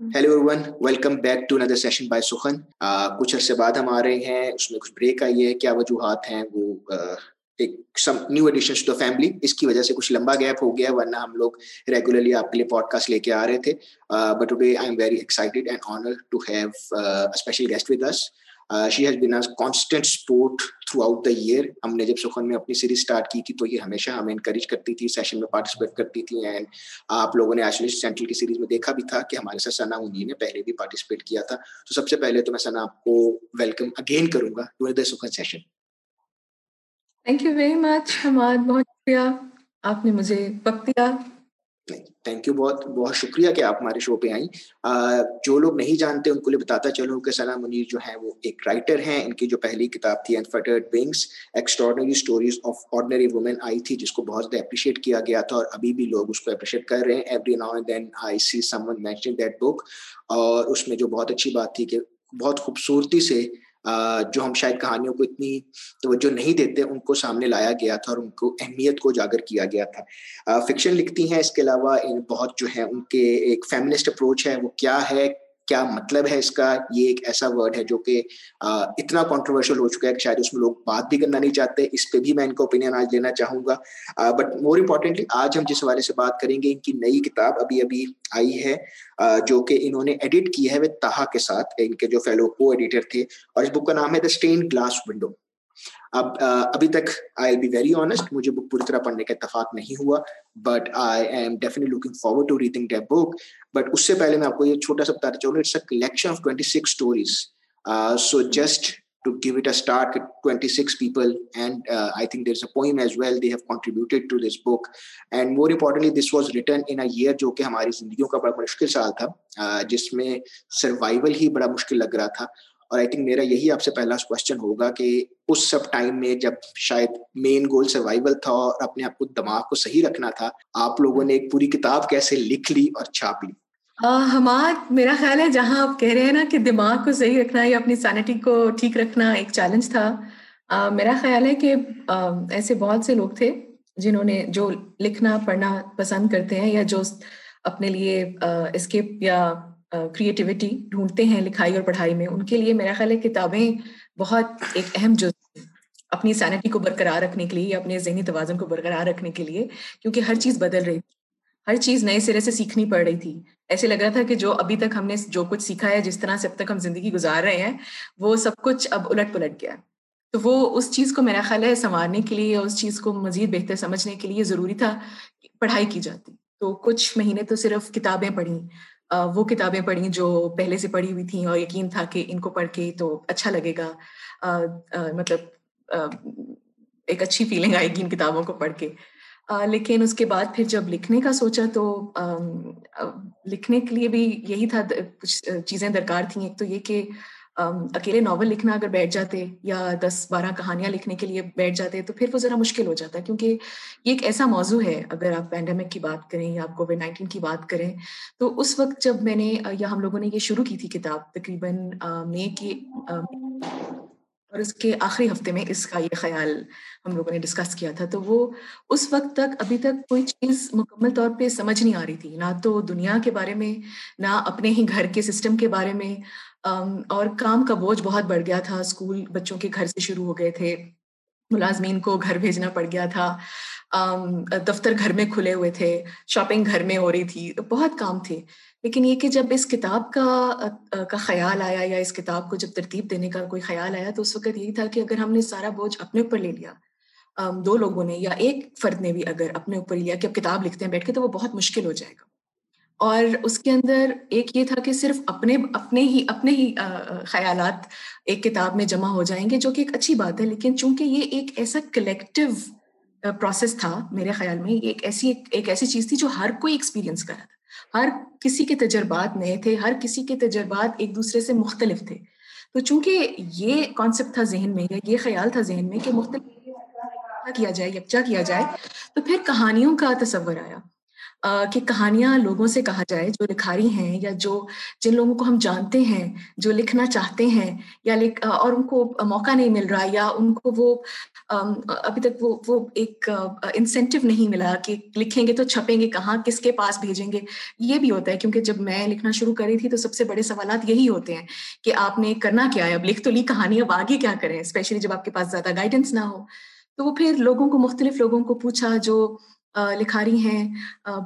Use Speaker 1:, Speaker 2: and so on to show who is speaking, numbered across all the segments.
Speaker 1: Hello everyone welcome back to another session by Sukhan کچھ عرصے بعد ہم آ رہے ہیں، اس میں کچھ بریک آئی ہے، کیا وجوہات ہیں؟ وہ ایک some new addition to family اس کی وجہ سے کچھ لمبا گیپ ہو گیا، ورنہ ہم لوگ ریگولرلی آپ کے لیے پوڈ کاسٹ لے کے آ رہے تھے۔ But today I am very excited and honour to have special guest with us she has been constant support throughout the year ہم نے جب سخن میں اپنی سیریز اسٹارٹ کی تھی تو یہ ہمیشہ ہمیں انکریج کرتی تھی سیشن میں پارٹیسپیٹ کرتی تھی اینڈ آپ لوگوں نے آشلیش سینٹرل کی سیریز میں دیکھا بھی تھا کہ ہمارے ساتھ ثنا ہنی نے پہلے بھی پارٹیسپیٹ کیا تھا۔ تو سب سے پہلے تو میں ثنا آپ کو ویلکم اگین کروں گا to the Sukhan session
Speaker 2: thank you very much ہمارا بہت شکریہ۔ آپ نے مجھے وقت دیا۔
Speaker 1: تھینک یو بہت بہت شکریہ کہ آپ ہمارے شو پہ آئیں۔ جو لوگ نہیں جانتے ان کو لیے بتاتا چلوں کہ ثنا منیر جو ہیں وہ ایک رائٹر ہیں۔ ان کی جو پہلی کتاب تھی انفرٹرڈ Bangus extraordinary stories of ordinary women آئی تھی، جس کو بہت زیادہ اپریشیٹ کیا گیا تھا اور ابھی بھی لوگ اس کو اپریشیٹ کر رہے ہیں۔ Every now and then I see someone mention that book اور اس میں جو بہت اچھی بات تھی کہ بہت خوبصورتی سے جو ہم شاید کہانیوں کو اتنی توجہ نہیں دیتے، ان کو سامنے لایا گیا تھا اور ان کو اہمیت کو اجاگر کیا گیا تھا۔ فکشن لکھتی ہیں اس کے علاوہ بہت جو ہے ان کے ایک فیملسٹ اپروچ ہے، وہ کیا ہے؟ کیا مطلب ہے اس کا؟ یہ ایک ایسا ورڈ ہے جو کہ اتنا کانٹروورشل ہو چکا ہے کہ شاید اس میں لوگ بات بھی کرنا نہیں چاہتے۔ اس پہ بھی میں ان کا اوپینین آج لینا چاہوں گا۔ بٹ مور امپورٹینٹلی آج ہم جس حوالے سے بات کریں گے، ان کی نئی کتاب ابھی ابھی آئی ہے جو کہ انہوں نے ایڈٹ کی ہے تہا کے ساتھ، ان کے جو فیلو کو ایڈیٹر تھے، اور اس بک کا نام ہے دا اسٹین گلاس ونڈو اب ابھی تک I'll be very honest مجھے بک پوری طرح پڑھنے کا اتفاق نہیں ہوا but I'm definitely looking forward to reading that book but اس سے پہلے میں آپ کو یہ چھوٹا سا بتانا چاہوں گا it's a collection of twenty six stories so just to give it a start twenty six people and I think there is a poem as well they have contributed to this book and more importantly this was written in a year جو کہ ہماری زندگیوں کا بڑا مشکل سال تھا جس میں سروائول ہی بڑا مشکل لگ رہا تھا. اور آئی تھنک میرا یہی آپ سے پہلا کوشچن ہوگا کہ اس سب ٹائم میں جب شاید مین گول سروائول تھا اور اپنے آپ کو دماغ کو صحیح رکھنا تھا، آپ لوگوں نے ایک پوری کتاب کیسے لکھ لی اور چھاپ لی؟
Speaker 2: ہمار میرا خیال ہے جہاں آپ کہہ رہے ہیں نا کہ دماغ کو صحیح رکھنا یا اپنی سینٹی کو ٹھیک رکھنا ایک چیلنج تھا۔ میرا خیال ہے کہ ایسے بہت سے لوگ تھے جنہوں نے جو لکھنا، پڑھنا پسند کرتے ہیں یا جو اپنے لیے اسکیپ یا کریٹیوٹی ڈھونڈتے ہیں لکھائی اور پڑھائی میں، ان کے لیے میرا خیال ہے کتابیں بہت ایک اہم جو اپنی سینٹی کو برقرار رکھنے کے لیے، اپنے ذہنی توازن کو برقرار رکھنے کے لیے، کیونکہ ہر چیز بدل رہی تھی۔ ہر چیز نئے سرے سے سیکھنی پڑ رہی تھی۔ ایسے لگ رہا تھا کہ جو ابھی تک ہم نے جو کچھ سیکھا ہے، جس طرح سے اب تک ہم زندگی گزار رہے ہیں، وہ سب کچھ اب الٹ پلٹ گیا تو وہ اس چیز کو میرا خیال ہے سنوارنے کے لیے، اس چیز کو مزید بہتر سمجھنے کے لیے ضروری تھا پڑھائی کی جاتی۔ تو کچھ مہینے تو صرف کتابیں پڑھیں۔ وہ کتابیں پڑھیں جو پہلے سے پڑھی ہوئی تھیں اور یقین تھا کہ ان کو پڑھ کے تو اچھا لگے گا۔ مطلب ایک اچھی فیلنگ آئے گی ان کتابوں کو پڑھ کے۔ لیکن اس کے بعد پھر جب لکھنے کا سوچا تو لکھنے کے لیے بھی یہی تھا، کچھ چیزیں درکار تھیں۔ ایک تو یہ کہ اکیلے ناول لکھنا اگر بیٹھ جاتے یا دس بارہ کہانیاں لکھنے کے لیے بیٹھ جاتے تو پھر وہ ذرا مشکل ہو جاتا ہے کیونکہ یہ ایک ایسا موضوع ہے، اگر آپ پینڈیمک کی بات کریں یا آپ کووڈ نائنٹین کی بات کریں تو اس وقت جب میں نے، یا ہم لوگوں نے یہ شروع کی تھی کتاب تقریباً مے کی اور اس کے آخری ہفتے میں اس کا یہ خیال ہم لوگوں نے ڈسکس کیا تھا تو وہ اس وقت تک، ابھی تک کوئی چیز مکمل طور پہ سمجھ نہیں آ رہی تھی، نہ تو دنیا کے بارے میں، نہ اپنے ہی گھر کے سسٹم کے بارے میں اور کام کا بوجھ بہت بڑھ گیا تھا۔ اسکول بچوں کے گھر سے شروع ہو گئے تھے۔ ملازمین کو گھر بھیجنا پڑ گیا تھا۔ دفتر گھر میں کھلے ہوئے تھے۔ شاپنگ گھر میں ہو رہی تھی۔ بہت کام تھے۔ لیکن یہ کہ جب اس کتاب کا کا خیال آیا یا اس کتاب کو جب ترتیب دینے کا کوئی خیال آیا تو اس وقت یہی تھا کہ اگر ہم نے سارا بوجھ اپنے اوپر لے لیا دو لوگوں نے یا ایک فرد نے بھی اگر اپنے اوپر لیا کہ اب کتاب لکھتے ہیں بیٹھ کے تو وہ بہت مشکل ہو جائے گا۔ اور اس کے اندر ایک یہ تھا کہ صرف اپنے اپنے ہی اپنے ہی خیالات ایک کتاب میں جمع ہو جائیں گے، جو کہ ایک اچھی بات ہے۔ لیکن چونکہ یہ ایک ایسا کلیکٹیو پروسیس تھا میرے خیال میں، یہ ایک ایسی ایک ایسی چیز تھی جو ہر کوئی ایکسپیرئنس کر رہا تھا۔ ہر کسی کے تجربات نئے تھے، ہر کسی کے تجربات ایک دوسرے سے مختلف تھے۔ تو چونکہ یہ کانسیپٹ تھا ذہن میں یا یہ خیال تھا ذہن میں کہ مختلف کیا جائے، یکجا کیا جائے، تو پھر کہانیوں کا تصور آیا۔ کہ کہانیاں لوگوں سے کہا جائے، جو لکھاری ہیں یا جو جن لوگوں کو ہم جانتے ہیں، جو لکھنا چاہتے ہیں، یا لکھ اور ان کو موقع نہیں مل رہا، یا ان کو وہ ابھی تک وہ وہ ایک انسینٹیو نہیں ملا کہ لکھیں گے تو چھپیں گے کہاں، کس کے پاس بھیجیں گے۔ یہ بھی ہوتا ہے، کیونکہ جب میں لکھنا شروع کری تھی تو سب سے بڑے سوالات یہی ہوتے ہیں کہ آپ نے کرنا کیا ہے؟ اب لکھ تو لی کہانی اب آگے کیا کریں؟ اسپیشلی جب آپ کے پاس زیادہ گائیڈنس نہ ہو۔ تو وہ پھر لوگوں کو، مختلف لوگوں کو پوچھا، جو لکھاری ہیں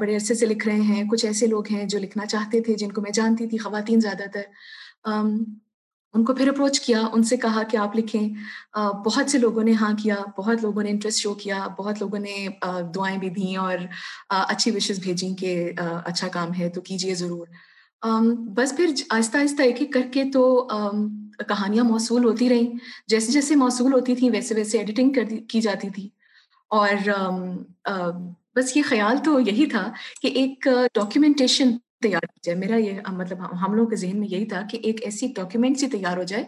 Speaker 2: بڑے عرصے سے لکھ رہے ہیں۔ کچھ ایسے لوگ ہیں جو لکھنا چاہتے تھے، جن کو میں جانتی تھی، خواتین زیادہ تر۔ ان کو پھر اپروچ کیا، ان سے کہا کہ آپ لکھیں۔ بہت سے لوگوں نے ہاں کیا، بہت لوگوں نے انٹرسٹ شو کیا، بہت لوگوں نے دعائیں بھی دیں اور اچھی وشز بھیجیں کہ اچھا کام ہے تو کیجیے ضرور۔ بس پھر آہستہ آہستہ ایک ایک کر کے تو کہانیاں موصول ہوتی رہیں۔ جیسے جیسے موصول ہوتی تھیں، ویسے ویسے ایڈیٹنگ کر کی جاتی تھی۔ اور بس یہ خیال تو یہی تھا کہ ایک ڈاکیومنٹیشن تیار کی جائے۔ میرا یہ مطلب ہم لوگوں کے ذہن میں یہی تھا کہ ایک ایسی ڈاکیومنٹ سی تیار ہو جائے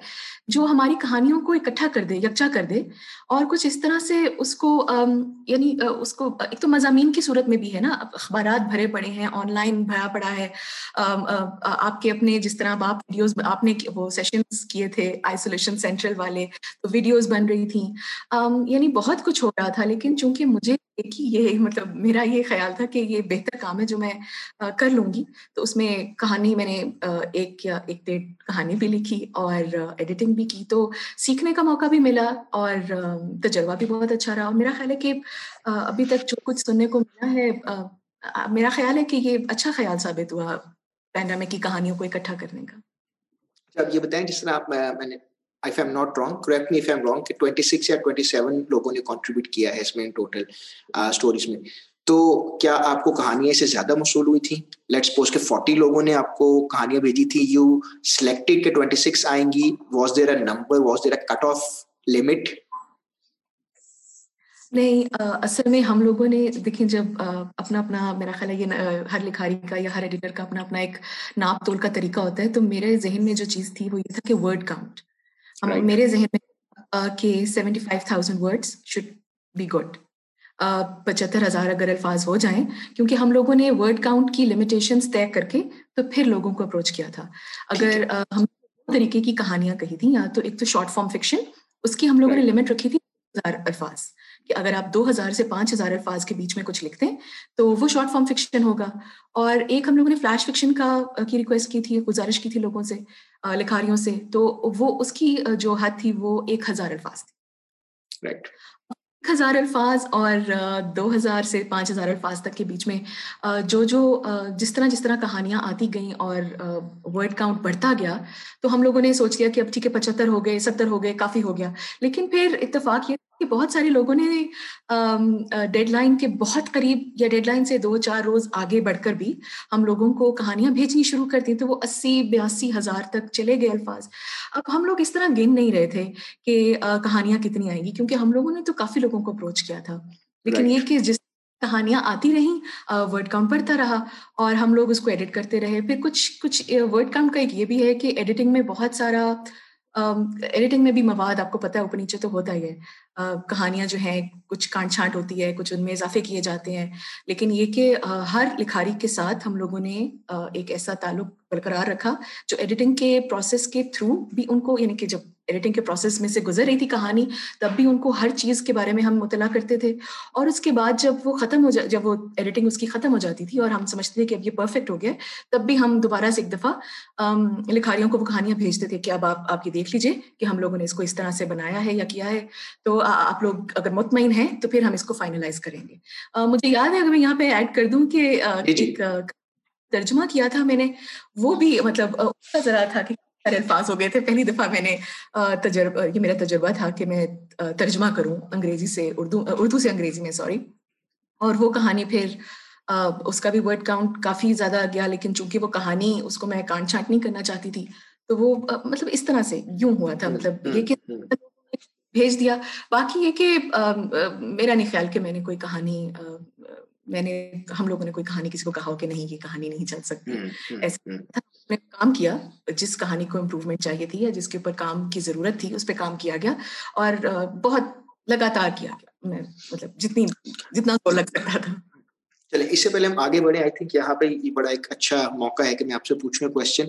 Speaker 2: جو ہماری کہانیوں کو اکٹھا کر دے، یکجا کر دے۔ اور کچھ اس طرح سے اس کو یعنی اس کو، ایک تو مضامین کی صورت میں بھی ہے نا۔ اخبارات بھرے پڑے ہیں، آن لائن بھرا پڑا ہے۔ آپ کے اپنے جس طرح آپ ویڈیوز آپ نے وہ سیشنز کیے تھے آئسولیشن سینٹرل والے، تو ویڈیوز بن رہی تھیں۔ یعنی بہت کچھ ہو رہا تھا، لیکن چونکہ مجھے یہ مطلب میرا یہ خیال تھا کہ یہ بہتر کام ہے جو میں کر لوں گی۔ تو اس میں کہانی میں نے ایک یا ایک ڈیڑھ کہانی بھی لکھی اور ایڈیٹنگ بھی کی۔ تو سیکھنے کا موقع بھی ملا اور تجربہ بھی بہت اچھا رہا۔ اور میرا خیال ہے کہ ابھی تک جو کچھ سننے کو ملا ہے میرا خیال ہے کہ یہ اچھا خیال ثابت ہوا پینڈامک کی کہانیوں کو اکٹھا کرنے کا۔
Speaker 1: اچھا، آپ یہ بتائیں جس طرح آپ میں نے if I'm not wrong, correct me if I'm wrong, کہ 26 یا 27 لوگوں نے contribute کیا ہے اس میں ٹوٹل سٹوریز میں۔ تو کیا آپ کو کہانیاں سے زیادہ موصول ہوئی تھی لیٹ سپوز کہ 40 لوگوں نے آپ کو کہانیاں بھیجی تھی یو سلیکٹڈ کہ 26 آئیں گی. Was there a number was there a cut off limit
Speaker 2: نہیں اصل میں ہم لوگوں نے دیکھیں جب اپنا اپنا میرا خیال ہے یہ ہر لکھاری کا یا ہر ایڈیٹر کا اپنا اپنا ایک ناپ تول کا طریقہ ہوتا ہے تو میرے ذہن میں جو چیز تھی وہ یہ تھا کہ ورڈ کاؤنٹ میرے ذہن میں کہ seventy five thousand words should be good پچہتر ہزار اگر الفاظ ہو جائیں کیونکہ ہم لوگوں نے ورڈ کاؤنٹ کی لمیٹیشنس طے کر کے تو پھر لوگوں کو اپروچ کیا تھا۔ اگر ہم طریقے کی کہانیاں کہی تھیں یا تو ایک تو شارٹ فارم فکشن اس کی ہم لوگوں نے لمٹ رکھی تھی ہزار الفاظ۔ کہ اگر آپ دو ہزار سے پانچ ہزار الفاظ کے بیچ میں کچھ لکھتے ہیں تو وہ شارٹ فارم فکشن ہوگا۔ اور ایک ہم لوگوں نے فلیش فکشن کا کی ریکویسٹ کی تھی گزارش کی تھی لوگوں سے لکھاریوں سے تو وہ اس کی جو حد تھی وہ ایک ہزار الفاظ تھی۔ ہزار الفاظ اور دو ہزار سے پانچ ہزار الفاظ تک کے بیچ میں جو جو جس طرح جس طرح کہانیاں آتی گئیں اور ورڈ کاؤنٹ بڑھتا گیا، تو ہم لوگوں نے سوچ لیا کہ اب ٹھیک ہے، پچہتر ہو گئے، ستر ہو گئے، کافی ہو گیا۔ لیکن پھر اتفاق یہ کہ بہت سارے لوگوں نے ڈیڈ لائن کے بہت قریب یا ڈیڈ لائن سے دو چار روز آگے بڑھ کر بھی ہم لوگوں کو کہانیاں بھیجنی شروع کر دی تو وہ اسی بیاسی ہزار تک چلے گئے الفاظ۔ اب ہم لوگ اس طرح گن نہیں رہے تھے کہ کہانیاں کتنی آئیں گی کیونکہ ہم لوگوں نے تو کافی لوگوں کو اپروچ کیا تھا۔ لیکن یہ کہ جس کہانیاں آتی رہیں ورڈ کاؤنٹ بڑھتا رہا اور ہم لوگ اس کو ایڈٹ کرتے رہے۔ پھر کچھ کچھ ورڈ کاؤنٹ کا ایک یہ بھی ہے کہ ایڈیٹنگ میں بہت سارا ایڈیٹنگ میں بھی مواد آپ کو پتا ہے اوپر نیچے تو ہوتا ہی ہے۔ کہانیاں جو ہیں، کچھ کانٹ چھانٹ ہوتی ہے، کچھ ان میں اضافے کیے جاتے ہیں۔ لیکن یہ کہ ہر لکھاری کے ساتھ ہم لوگوں نے ایک ایسا تعلق برقرار رکھا جو ایڈیٹنگ کے پروسیس کے تھرو بھی ان کو یعنی کہ جب ایڈیٹنگ کے پروسیس میں سے گزر رہی تھی کہانی، تب بھی ان کو ہر چیز کے بارے میں ہم مطلع کرتے تھے۔ اور اس کے بعد جب وہ ختم ہو جا، جب وہ ایڈیٹنگ اس کی ختم ہو جاتی تھی اور ہم سمجھتے تھے کہ اب یہ پرفیکٹ ہو گیا، تب بھی ہم دوبارہ سے ایک دفعہ لکھاریوں کو وہ کہانیاں بھیجتے تھے کہ اب آپ آپ یہ دیکھ لیجیے کہ ہم لوگوں نے اس کو اس طرح سے بنایا ہے یا کیا ہے۔ تو آپ لوگ اگر مطمئن ہیں تو پھر ہم اس کو فائنلائز کریں گے۔ مجھے یاد ہے اگر میں یہاں پہ ایڈ کر دوں کہ جی، جی۔ ایک ترجمہ کیا تھا میں نے وہ بھی مطلب ذرا تھا کہ الفاظ ہو گئے تھے۔ پہلی دفعہ میں نے تجربہ یہ میرا تجربہ تھا کہ میں ترجمہ کروں انگریزی سے اردو اردو سے انگریزی میں سوری اور وہ کہانی پھر اس کا بھی ورڈ کاؤنٹ کافی زیادہ گیا لیکن چونکہ وہ کہانی اس کو میں کانٹ چھانٹ نہیں کرنا چاہتی تھی تو وہ مطلب اس طرح سے یوں ہوا تھا۔ مطلب یہ کہ بھیج دیا۔ باقی یہ کہ میرا نہیں خیال کہ میں نے کوئی کہانی میں نے ہم لوگوں نے کوئی کہانی کسی کو کہا ہو کہ نہیں یہ کہانی نہیں چل سکتی۔ ایسا کام کیا جس کہانی کو امپروومنٹ چاہیے تھی یا جس کے اوپر کام کی ضرورت تھی اس پہ کام کیا گیا اور بہت لگاتار کیا گیا۔ میں مطلب جتنی جتنا لگ سکتا تھا۔
Speaker 1: چلے اس سے پہلے ہم آگے بڑھیں۔ آئی تھنک یہاں پہ یہ بڑا ایک اچھا موقع ہے کہ میں آپ سے پوچھوں کوشچن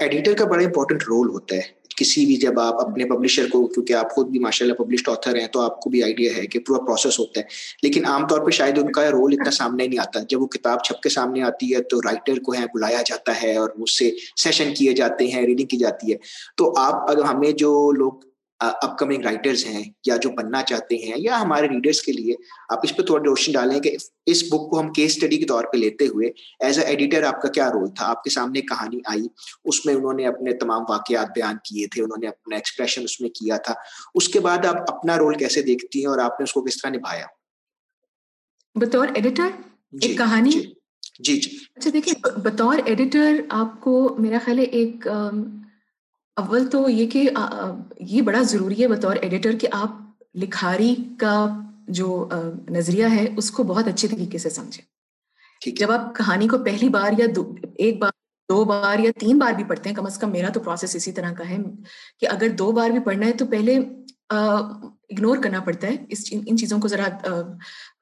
Speaker 1: ایڈیٹر کا بڑا امپورٹنٹ رول ہوتا ہے۔ کسی بھی جب آپ اپنے پبلشر کو، کیونکہ آپ خود بھی ماشاء اللہ پبلشڈ آتھر ہیں، تو آپ کو بھی آئیڈیا ہے کہ پورا پروسیس ہوتا ہے۔ لیکن عام طور پہ شاید ان کا رول اتنا سامنے نہیں آتا۔ جب وہ کتاب چھپ کے سامنے آتی ہے، تو رائٹر کو ہے بلایا جاتا ہے اور اس سے سیشن کیے جاتے ہیں ریڈنگ کی جاتی ہے۔ تو آپ اگر ہمیں جو لوگ اپ کمنگ رائٹرز ہیں یا جو بننا چاہتے ہیں یا ہمارے ریڈرس کے لیے آپ اس پہ تھوڑا روشن ڈالیں کہ اس بک کو ہم کیس اسٹڈی کے طور پہ لیتے ہوئے ایز اے ایڈیٹر آپ کا کیا رول تھا؟ آپ کے سامنے کہانی آئی اس میں انہوں نے اپنے تمام واقعات بیان کیے تھے انہوں نے اپنا ایکسپریشن اس میں کیا تھا۔ اس کے بعد آپ اپنا رول کیسے دیکھتی ہیں اور آپ نے اس کو کس طرح نبھایا؟
Speaker 2: بطور ایڈیٹر جی کہانی؟ جی
Speaker 1: جی, جی۔
Speaker 2: اچھا دیکھیے بطور ایڈیٹر آپ کو میرا خیال ہے ایک اول تو یہ کہ یہ بڑا ضروری ہے بطور ایڈیٹر کہ آپ لکھاری کا جو نظریہ ہے اس کو بہت اچھے طریقے سے سمجھیں۔ جب آپ کہانی کو پہلی بار یا ایک بار دو بار یا تین بار بھی پڑھتے ہیں کم از کم میرا تو پروسیس اسی طرح کا ہے کہ اگر دو بار بھی پڑھنا ہے تو پہلے اگنور کرنا پڑتا ہے اس ان چیزوں کو ذرا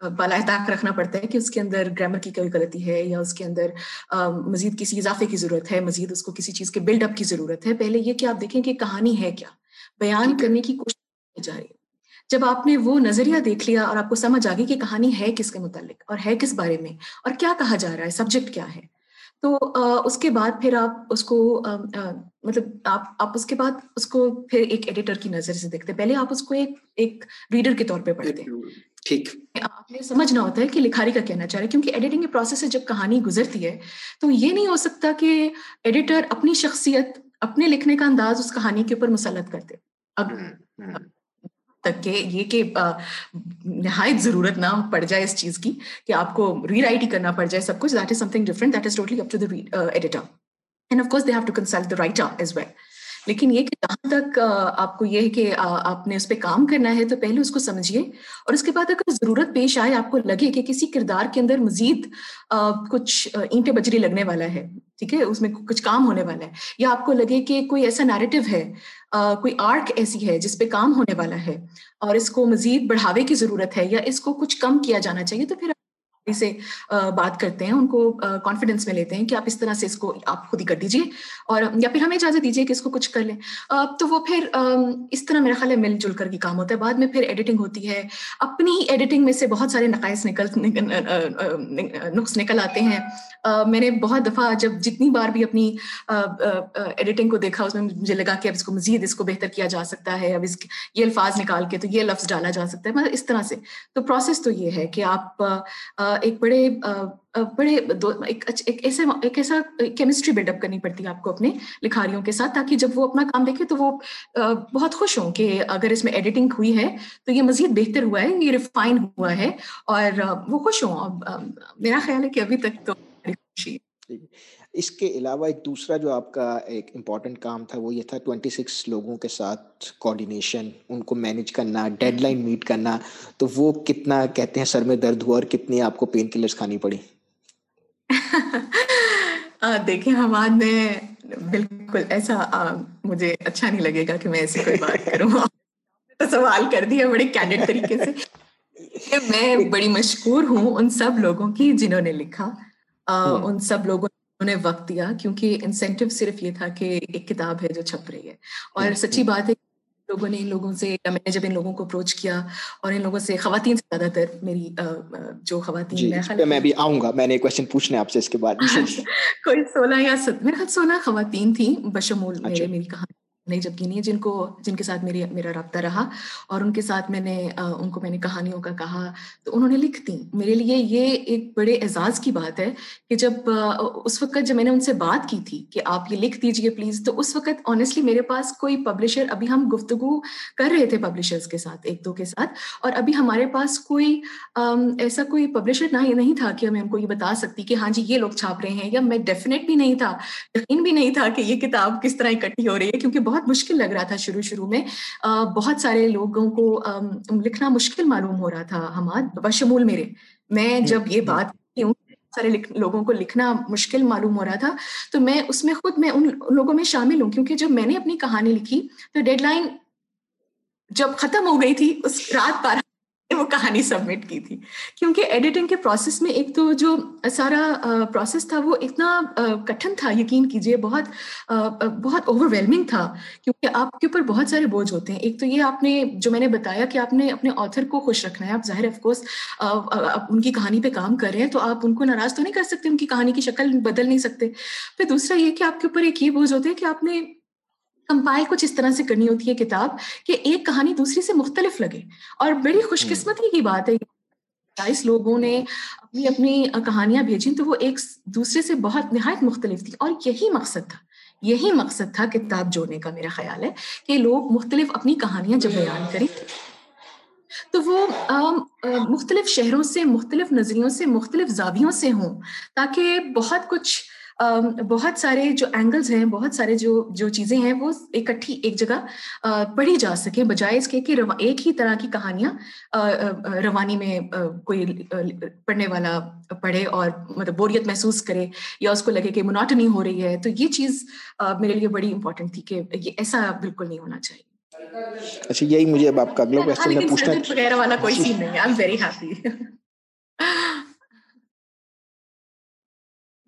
Speaker 2: بالائے طاق رکھنا پڑتا ہے کہ اس کے اندر گرامر کی کوئی غلطی ہے یا اس کے اندر مزید کسی اضافے کی ضرورت ہے مزید اس کو کسی چیز کے بلڈ اپ کی ضرورت ہے۔ پہلے یہ کہ آپ دیکھیں کہ کہانی ہے کیا؟ بیان کرنے کی کوشش کی جا رہی ہے۔ جب آپ نے وہ نظریہ دیکھ لیا اور آپ کو سمجھ آ گئی کہ کہانی ہے کس کے متعلق اور ہے کس بارے میں اور کیا کہا جا رہا ہے سبجیکٹ کیا ہے تو اس کے بعد پھر آپ اس کو مطلب آپ آپ اس کے بعد اس کو پھر ایک ایڈیٹر کی نظر سے دیکھتے پہلے آپ اس کو ایک ایک ریڈر کے طور پہ پڑھتے
Speaker 1: ٹھیک۔
Speaker 2: آپ نے سمجھنا ہوتا ہے کہ لکھاری کا کہنا چاہ رہے کیونکہ ایڈیٹنگ کے پروسیس سے جب کہانی گزرتی ہے تو یہ نہیں ہو سکتا کہ ایڈیٹر اپنی شخصیت اپنے لکھنے کا انداز اس کہانی کے اوپر مسلط کرتے۔ اب تک کہ یہ کہ نہایت ضرورت نہ پڑ جائے اس چیز کی کہ آپ کو ری رائٹ ہی کرنا پڑ جائے سب کچھ۔ That is something different that is totally up to the editor and of course they have to consult the writer as well لیکن یہ کہ جہاں تک آپ کو یہ ہے کہ آپ نے اس پہ کام کرنا ہے، تو پہلے اس کو سمجھیے۔ اور اس کے بعد اگر ضرورت پیش آئے، آپ کو لگے کہ کسی کردار کے اندر مزید کچھ اینٹیں بجری لگنے والا ہے، ٹھیک ہے؟ اس میں کچھ کام ہونے والا ہے۔ یا آپ کو لگے کہ کوئی ایسا نیریٹو ہے کوئی آرک ایسی ہے جس پہ کام ہونے والا ہے اور اس کو مزید بڑھاوے کی ضرورت ہے یا اس کو کچھ کم کیا جانا چاہیے، تو پھر سے بات کرتے ہیں، ان کو کانفیڈینس میں لیتے ہیں کہ آپ اس طرح سے اس کو آپ خود ہی کر دیجیے اور یا پھر ہمیں اجازت دیجیے کہ اس کو کچھ کر لیں۔ تو وہ پھر اس طرح میرا خیال ہے مل جل کر کے کام ہوتا ہے۔ بعد میں پھر ایڈیٹنگ ہوتی ہے۔ اپنی ہی ایڈیٹنگ میں سے بہت سارے نقائص نکل نقص نکل آتے ہیں۔ میں نے بہت دفعہ جب جتنی بار بھی اپنی ایڈیٹنگ کو دیکھا، اس میں مجھے لگا کہ اب اس کو مزید اس کو بہتر کیا جا سکتا ہے۔ اب اس یہ الفاظ نکال کے تو یہ لفظ ڈالا جا سکتا ہے۔ مطلب اس طرح سے۔ تو پروسیس تو یہ ہے کہ آپ ایک بڑے بڑے ایک ایسا ایک ایسا کیمسٹری بلڈ اپ کرنی پڑتی ہے آپ کو اپنے لکھاریوں کے ساتھ تاکہ جب وہ اپنا کام دیکھے تو وہ بہت خوش ہوں کہ اگر اس میں ایڈیٹنگ ہوئی ہے تو یہ مزید بہتر ہوا ہے، یہ ریفائن ہوا ہے اور وہ خوش ہوں۔ میرا خیال ہے کہ ابھی تک تو خوشی ہے۔
Speaker 1: اس کے علاوہ ایک دوسرا جو آپ کا ایک امپورٹنٹ کام تھا وہ یہ تھا ٹوینٹی سکس لوگوں کے ساتھ کوآڈینیشن ان کو مینیج کرنا ڈیڈ لائن میٹ کرنا۔ تو وہ کتنا کہتے ہیں سر میں درد ہوا اور کتنی آپ کو پین کلرس کھانی پڑی؟
Speaker 2: دیکھیں حماد نے بالکل ایسا مجھے اچھا نہیں لگے گا کہ میں ایسی کوئی بات کروں۔ سوال کر دیا بڑے کینڈیڈ طریقے سے۔ میں بڑی مشکور ہوں ان سب لوگوں کی جنہوں نے لکھا۔ ان سب لوگوں نے وقت دیا کیونکہ انسینٹو صرف یہ تھا کہ ایک کتاب ہے جو چھپ رہی ہے۔ اور سچی بات ہے لوگوں نے ان لوگوں سے میں نے جب ان لوگوں کو اپروچ کیا اور ان لوگوں سے خواتین سے زیادہ تر میری جو خواتین
Speaker 1: جی، میں بھی آؤں گا۔ میں نے کوشچن پوچھنا آپ سے اس کے بعد
Speaker 2: کوئی سولہ یا میرے خیال سولہ خواتین تھیں بشمول اچھا۔ میری کہانی۔ نہیں جب گنی جن کو، جن کے ساتھ میری، میرا رابطہ رہا اور ان کے ساتھ میں نے ان کو میں نے کہانیوں کا کہا، تو انہوں نے لکھ دی۔ میرے لیے یہ ایک بڑے اعزاز کی بات ہے کہ جب اس وقت جب میں نے ان سے بات کی تھی کہ آپ یہ لکھ دیجیے پلیز، تو اس وقت آنیسٹلی میرے پاس کوئی پبلشر ابھی ہم گفتگو کر رہے تھے پبلشرس کے ساتھ، ایک دو کے ساتھ، اور ابھی ہمارے پاس کوئی ایسا کوئی پبلشر نہ نہیں تھا کہ میں ان کو یہ بتا سکتی کہ ہاں جی یہ لوگ چھاپ رہے ہیں، یا میں ڈیفینیٹ بھی نہیں تھا، یقین بھی نہیں تھا کہ یہ کتاب کس طرح اکٹھی ہو رہی ہے، کیونکہ بہت بہت مشکل لگ رہا تھا شروع شروع میں۔ بہت سارے لوگوں کو لکھنا مشکل معلوم ہو رہا تھا ہمارا بشمول میرے۔ میں جب یہ بات کرتی ہوں سارے لوگوں کو لکھنا مشکل معلوم ہو رہا تھا تو میں اس میں خود میں ان لوگوں میں شامل ہوں کیونکہ جب میں نے اپنی کہانی لکھی تو ڈیڈ لائن جب ختم ہو گئی تھی اس رات بارہ وہ کہانی سبمٹ کی تھی۔ کیونکہ ایڈیٹنگ کے پروسیس میں ایک تو جو سارا پروسیس تھا وہ اتنا کٹھن تھا، یقین کیجیے بہت بہت اوور ویلمنگ تھا۔ کیونکہ آپ کے اوپر بہت سارے بوجھ ہوتے ہیں۔ ایک تو یہ آپ نے، جو میں نے بتایا کہ آپ نے اپنے آتھر کو خوش رکھنا ہے، آپ ظاہر آف کورس ان کی کہانی پہ کام کر رہے ہیں، تو آپ ان کو ناراض تو نہیں کر سکتے، ان کی کہانی کی شکل بدل نہیں سکتے۔ پھر دوسرا یہ کہ آپ کے اوپر ایک یہ بوجھ ہوتے ہیں کہ آپ نے کمپائل کچھ اس طرح سے کرنی ہوتی ہے کتاب کہ ایک کہانی دوسری سے مختلف لگے اور بڑی خوش قسمتی کی بات ہے۔ بائیس لوگوں نے اپنی اپنی کہانیاں بھیجی تو وہ ایک دوسرے سے بہت نہایت مختلف تھی اور یہی مقصد تھا۔ یہی مقصد تھا کتاب جوڑنے کا میرا خیال ہے کہ لوگ مختلف اپنی کہانیاں جب بیان کریں تو وہ مختلف شہروں سے مختلف نظریوں سے مختلف زاویوں سے ہوں تاکہ بہت کچھ بہت سارے جو اینگلز ہیں بہت سارے جو جو چیزیں ہیں وہ اکٹھی ایک جگہ پڑھی جا سکیں بجائے اس کے کہ ایک ہی طرح کی کہانیاں روانی میں کوئی پڑھنے والا پڑھے اور مطلب بوریت محسوس کرے یا اس کو لگے کہ مناٹنی ہو رہی ہے تو یہ چیز میرے لیے بڑی امپورٹنٹ تھی کہ یہ ایسا بالکل نہیں ہونا چاہیے۔
Speaker 1: اچھا یہی مجھے اب آپ کا اگلا کوشچن
Speaker 2: میں پوچھنا وغیرہ والا کوئی سین نہیں ہے آئی ایم ویری ہیپی